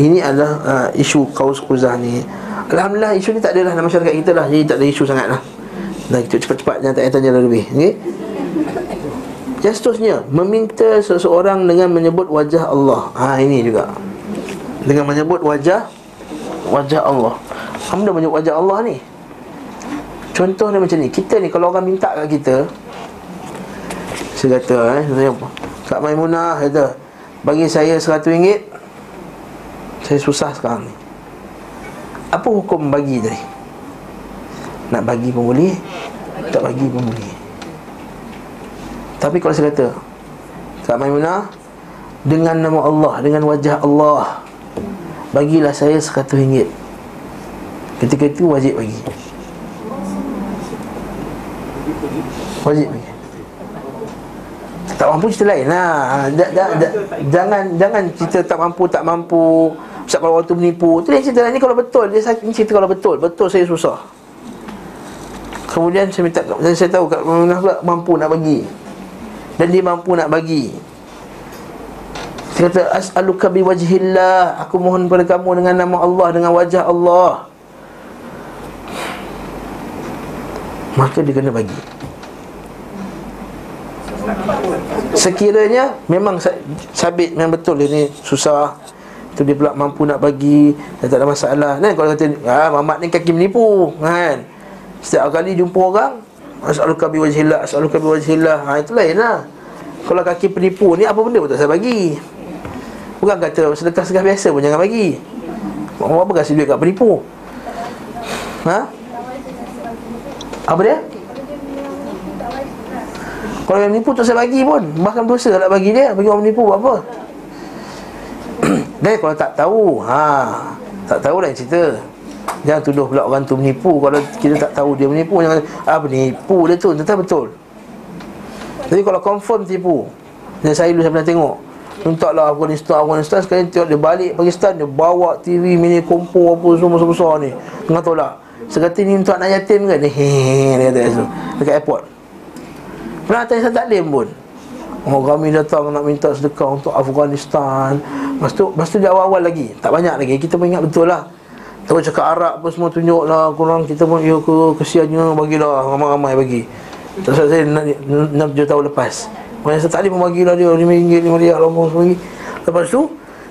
Ini adalah uh, isu Qaus Quzah ni. Alhamdulillah isu ni tak ada lah dalam masyarakat kita lah. Jadi tak ada isu sangat lah. Dan kita cepat-cepat Jangan tak tanya lebih. Okay? Yang seterusnya Meminta seseorang dengan menyebut wajah Allah. Ha, Ini juga. Dengan menyebut wajah Wajah Allah. Alhamdulillah menyebut wajah Allah ni? Contoh dia macam ni. Kita ni kalau orang minta kat kita Saya kata eh Kak Maimunah kata Bagi saya seratus ringgit Saya susah sekarang ni. Apa hukum bagi tadi? Nak bagi pun boleh Tak bagi pun boleh. Tapi kalau saya kata Kak Maimunah Dengan nama Allah Dengan wajah Allah Bagilah saya seratus ringgit. Ketika itu wajib bagi. Wajib bagi tak mampu cerita lain lah. Da, Jangan Jangan cerita tak mampu Tak mampu. Ustaz kalau waktu menipu. Itu dia cerita lain. Ini kalau betul Dia ini cerita kalau betul. Betul saya susah. Kemudian saya minta Dan saya tahu Kak Mamunah pula Mampu nak bagi. Dan dia mampu nak bagi. Dia kata As'aluka biwajhillah. Aku mohon kepada kamu Dengan nama Allah Dengan wajah Allah. Maka dia kena bagi Sekiranya memang sabit memang betul dia ni susah tu dia pula mampu nak bagi dan tak ada masalah. Kan kalau kata ah mamat ni kaki menipu kan? Setiap kali jumpa orang as'aluka bi wajhillah as'aluka bi wajhillah ha itu lainlah kalau kaki penipu ni apa benda betul saya bagi. Bukan kata sedekah-sedekah biasa pun jangan bagi. Orang apa kasih duit kat penipu? Ha? Apa dia kalau yang menipu tak saya bagi pun. Bahkan dosa nak bagi dia. Bagi orang menipu apa? (clears throat) Dan kalau tak tahu ha, Tak tahu lain cerita. Jangan tuduh pula orang tu menipu. Kalau kita tak tahu dia menipu Jangan ah, menipu dia tu. Tentu betul. Jadi kalau confirm tipu Dan saya dulu saya pernah tengok Untuklah Afghanistan Afghanistan Sekarang tengok dia balik Pakistan Dia bawa TV mini kompo apa semua besar-besar ni. Tengah tolak. Sekata ni untuk anak yatim ke? Hehehe Dia kata Dekat airport Pernah tanya saya taklim pun? Oh kami datang nak minta sedekah untuk Afghanistan. Lepas tu, lepas tu dia awal-awal lagi. Tak banyak lagi, kita pun ingat betul lah. Tahu cakap Arab pun semua tunjuk lah Kurang kita pun, ya ke kesiannya Bagilah, ramai-ramai bagi. Terus saya nak, nak, 6 tahun lepas. Masa saya taklim pun bagilah dia. RM5, RM5, RM5 bagi Lepas tu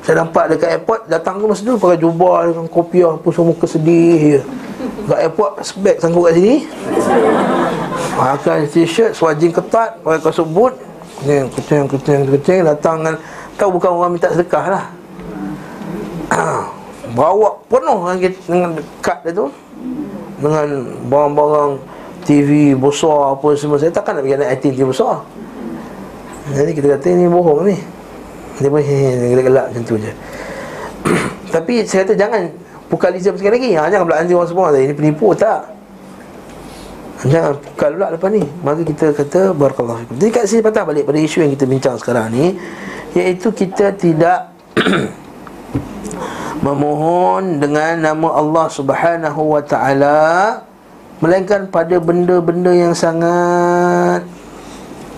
saya nampak dekat airport Datang tu masa tu pakai jubah dengan kopiah Apa semua kesedih je Dekat airport, beg sanggup kat sini Pakai t-shirt, swajing ketat Pakai kasut boot. Kencing, kencing, kencing, kencing Datang dengan Tahu bukan orang minta sedekah lah. (clears throat) Bawa penuh dengan, kad dia tu. Dengan barang-barang TV besar apa semua. Saya takkan nak pergi anak TV besar. Jadi kita kata ini bohong ni. Dia pun gelak-gelak macam tu je. (clears throat) Tapi saya kata jangan Pukalism sekali lagi. Ha, Jangan pula anjing orang semua Ini penipu tak Jangan pukal pula lepas ni Maka kita kata Barakallahu fikum. Jadi kat sini patah balik pada isu yang kita bincang sekarang ni Iaitu kita tidak (clears throat) Memohon dengan nama Allah subhanahu wa ta'ala Melainkan pada benda-benda yang sangat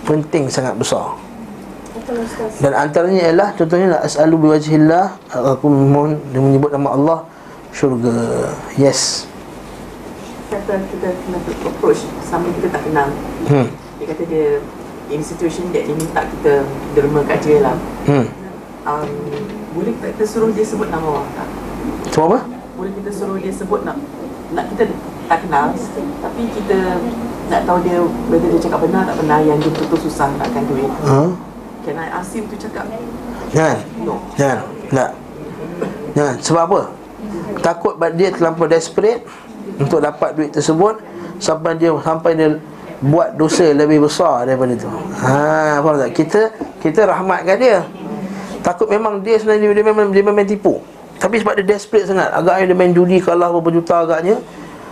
Penting, sangat besar. Dan antaranya ialah Contohnya As'alu biwajhillah Aku mohon Dia menyebut nama Allah Syurga. Yes kata kita kena approach sama kita tak kenal hmm. dia kata dia in situation that dia minta kita derma kat dia lah hmm. um, boleh kita suruh dia sebut nama Allah tak? Sebab apa? boleh kita suruh dia sebut nak nak kita tak kenal tapi kita nak tahu dia whether dia cakap benar tak benar yang dia betul susah nakkan duit huh? can I ask him to cakap jangan no. jangan tak jangan sebab apa takut dia terlampau desperate untuk dapat duit tersebut sampai dia sampai dia buat dosa lebih besar daripada tu. Ha, faham tak? Kita kita rahmatkan dia. Takut memang dia sebenarnya dia, memang dia memang tipu. Tapi sebab dia desperate sangat, agaknya dia main judi kalah beberapa juta agaknya.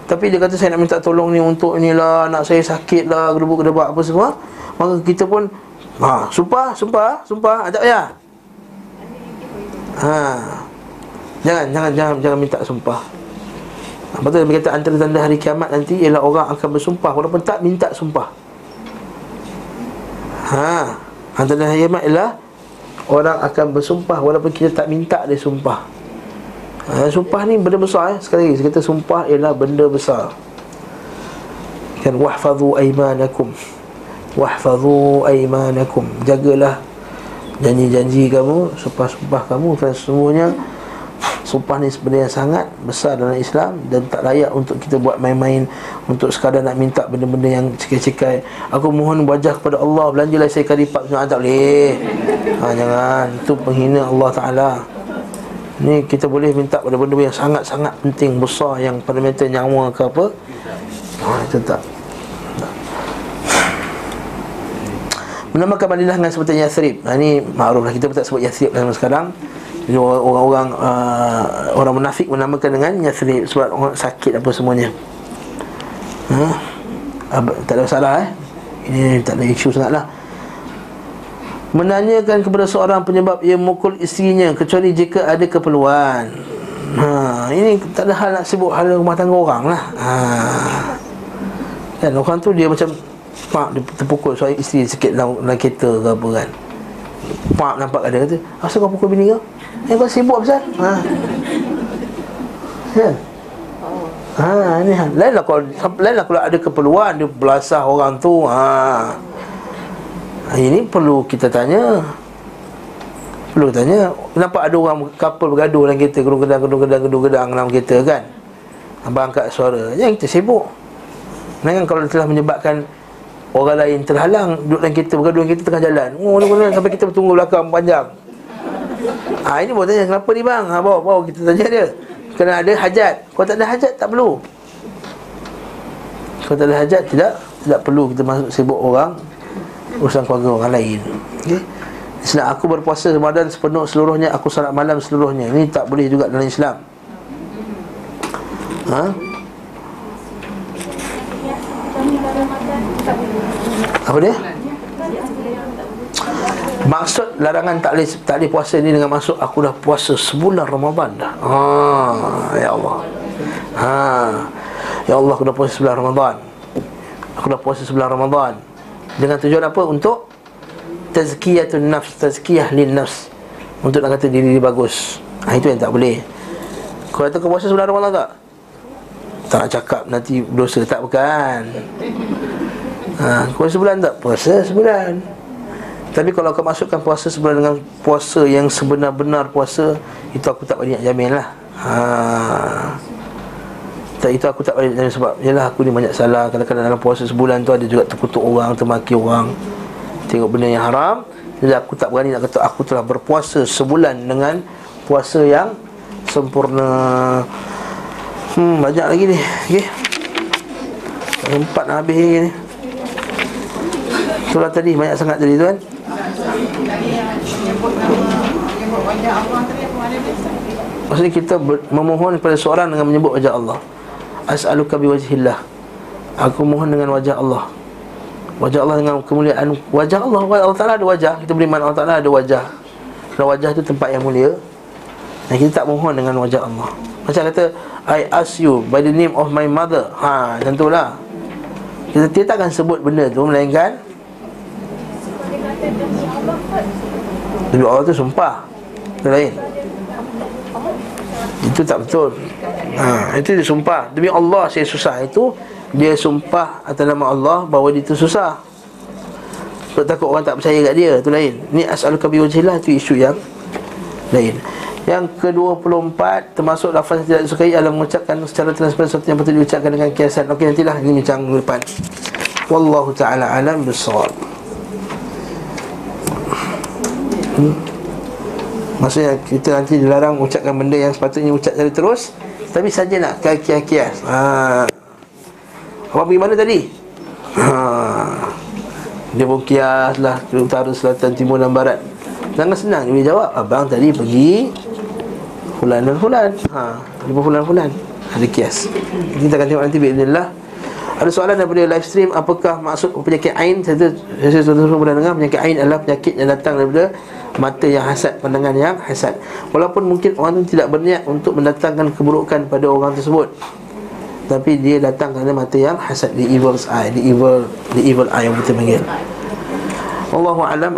Tapi dia kata saya nak minta tolong ni untuk inilah anak saya sakit lah gedebuk gedebak apa semua. Maka kita pun ha, sumpah, sumpah, sumpah, ajak ya. Ha. Jangan jangan jangan jangan minta sumpah. Apa tu dia kata antara tanda hari kiamat nanti ialah orang akan bersumpah walaupun tak minta sumpah. Ha, antara hari kiamat ialah orang akan bersumpah walaupun kita tak minta dia sumpah. Ha, sumpah ni benda besar eh. Sekali lagi saya kata sumpah ialah benda besar. Kan wahfazu aymanakum. Wahfazu aymanakum. Jagalah janji-janji kamu, sumpah-sumpah kamu kerana semuanya Sumpah ni sebenarnya sangat besar dalam Islam Dan tak layak untuk kita buat main-main Untuk sekadar nak minta benda-benda yang cekai-cekai. Aku mohon wajah kepada Allah Belanjalah saya kari pak semua Tak boleh. Ha, Jangan. Itu penghina Allah Ta'ala. Ni kita boleh minta pada benda yang sangat-sangat penting Besar yang fundamental nyawa ke apa. Ha, Itu tak. Menamakan Madinah dengan sebutan Yathrib Ini maklum lah. Kita pun tak sebut Yathrib sekarang jadi orang-orang uh, orang munafik menamakan dengan Yathrib sebab orang sakit apa semuanya. Ha? tak ada masalah eh. Ini tak ada isu sangatlah. Menanyakan kepada seorang penyebab ia mukul isterinya kecuali jika ada keperluan. Ha, ini tak ada hal nak sibuk hal rumah tangga orang lah. Ha. Kan orang tu dia macam pak dia terpukul suami isteri sikit dalam, dalam kereta ke apa kan. Pak nampak ada kata, "Asal kau pukul bini kau?" Eh kau sibuk pasal ha. Ya. Ha ni ha. Lainlah kalau lainlah kalau ada keperluan dia belasah orang tu ha. Ini perlu kita tanya. Perlu tanya. Kenapa ada orang couple bergaduh dalam kereta Gedung-gedang, gedung-gedang, gedung-gedang dalam kereta kan? Abang angkat suara. Yang kita sibuk. Jangan kalau telah menyebabkan Orang lain terhalang Duduk dalam kereta bergaduh dalam kereta tengah jalan. Oh, sampai kita bertunggu belakang panjang Ha, ini bawa tanya kenapa ni bang? Ha, bawa, bawa kita tanya dia. Kena ada hajat. Kalau tak ada hajat tak perlu. Kalau tak ada hajat tidak tidak perlu kita masuk sibuk orang urusan keluarga orang lain. Okey. Islam aku berpuasa Ramadan sepenuh seluruhnya aku salat malam seluruhnya. Ini tak boleh juga dalam Islam. Ha? Apa dia? Maksud larangan tak boleh, tak boleh puasa ni dengan maksud aku dah puasa sebulan Ramadan dah. Ha, ya Allah. Ha. Ya Allah aku dah puasa sebulan Ramadan. Aku dah puasa sebulan Ramadan. Dengan tujuan apa? Untuk tazkiyatun nafs, tazkiyah lin nafs. Untuk nak kata diri bagus. Ha, itu yang tak boleh. Kau kata kau puasa sebulan Ramadan tak? Tak nak cakap nanti dosa tak bukan. Ha, kau sebulan tak? Puasa sebulan. Tapi kalau kau masukkan puasa sebenarnya dengan puasa yang sebenar-benar puasa Itu aku tak banyak jamin lah. Ha. Itu aku tak banyak jamin sebab Yalah aku ni banyak salah. Kadang-kadang dalam puasa sebulan tu ada juga terkutuk orang, termaki orang. Tengok benda yang haram Jadi aku tak berani nak kata aku telah berpuasa sebulan dengan Puasa yang sempurna. Hmm, banyak lagi ni. Okay Empat habis ni. Itulah tadi, banyak sangat tadi tuan Maksudnya kita memohon kepada seorang dengan menyebut wajah Allah. As'aluka biwajhillah. Aku mohon dengan wajah Allah. Wajah Allah dengan kemuliaan Wajah Allah, Allah Ta'ala ada wajah. Kita beriman Allah Ta'ala ada wajah. Kalau wajah itu tempat yang mulia. Dan kita tak mohon dengan wajah Allah. Macam kata I ask you by the name of my mother. Ha, tentulah Kita tidak akan sebut benda tu Melainkan Demi Allah tu sumpah. Itu lain? Itu tak betul. Ha, Itu dia sumpah. Demi Allah saya susah Itu dia sumpah atas nama Allah Bahawa dia tu susah. Sebab takut orang tak percaya kat dia Itu lain. Ni as'aluka biwajillah Itu isu yang lain. Yang ke-24 termasuk lafaz yang tidak disukai adalah mengucapkan secara transparan sesuatu yang patut diucapkan dengan kiasan. Okey nantilah ini bincang depan. Wallahu taala alam bisawab. Hmm? Maksudnya kita nanti dilarang ucapkan benda yang sepatutnya ucap secara terus Tapi saja nak kias-kias ha. Apa pergi mana tadi? Ha. Dia pun kias lah Utara, selatan, timur dan barat Jangan senang Dia jawab Abang tadi pergi Fulan dan Fulan ha, Jumpa Fulan Fulan Ada kias Kita akan tengok nanti Bismillah ada soalan daripada live stream Apakah maksud penyakit Ain Saya saya terus pernah dengar Penyakit Ain adalah penyakit yang datang daripada Mata yang hasad, pandangan yang hasad. Walaupun mungkin orang itu tidak berniat Untuk mendatangkan keburukan pada orang tersebut. Tapi dia datang kerana mata yang hasad The evil's eye The evil, the evil eye yang kita panggil. Wallahu'alam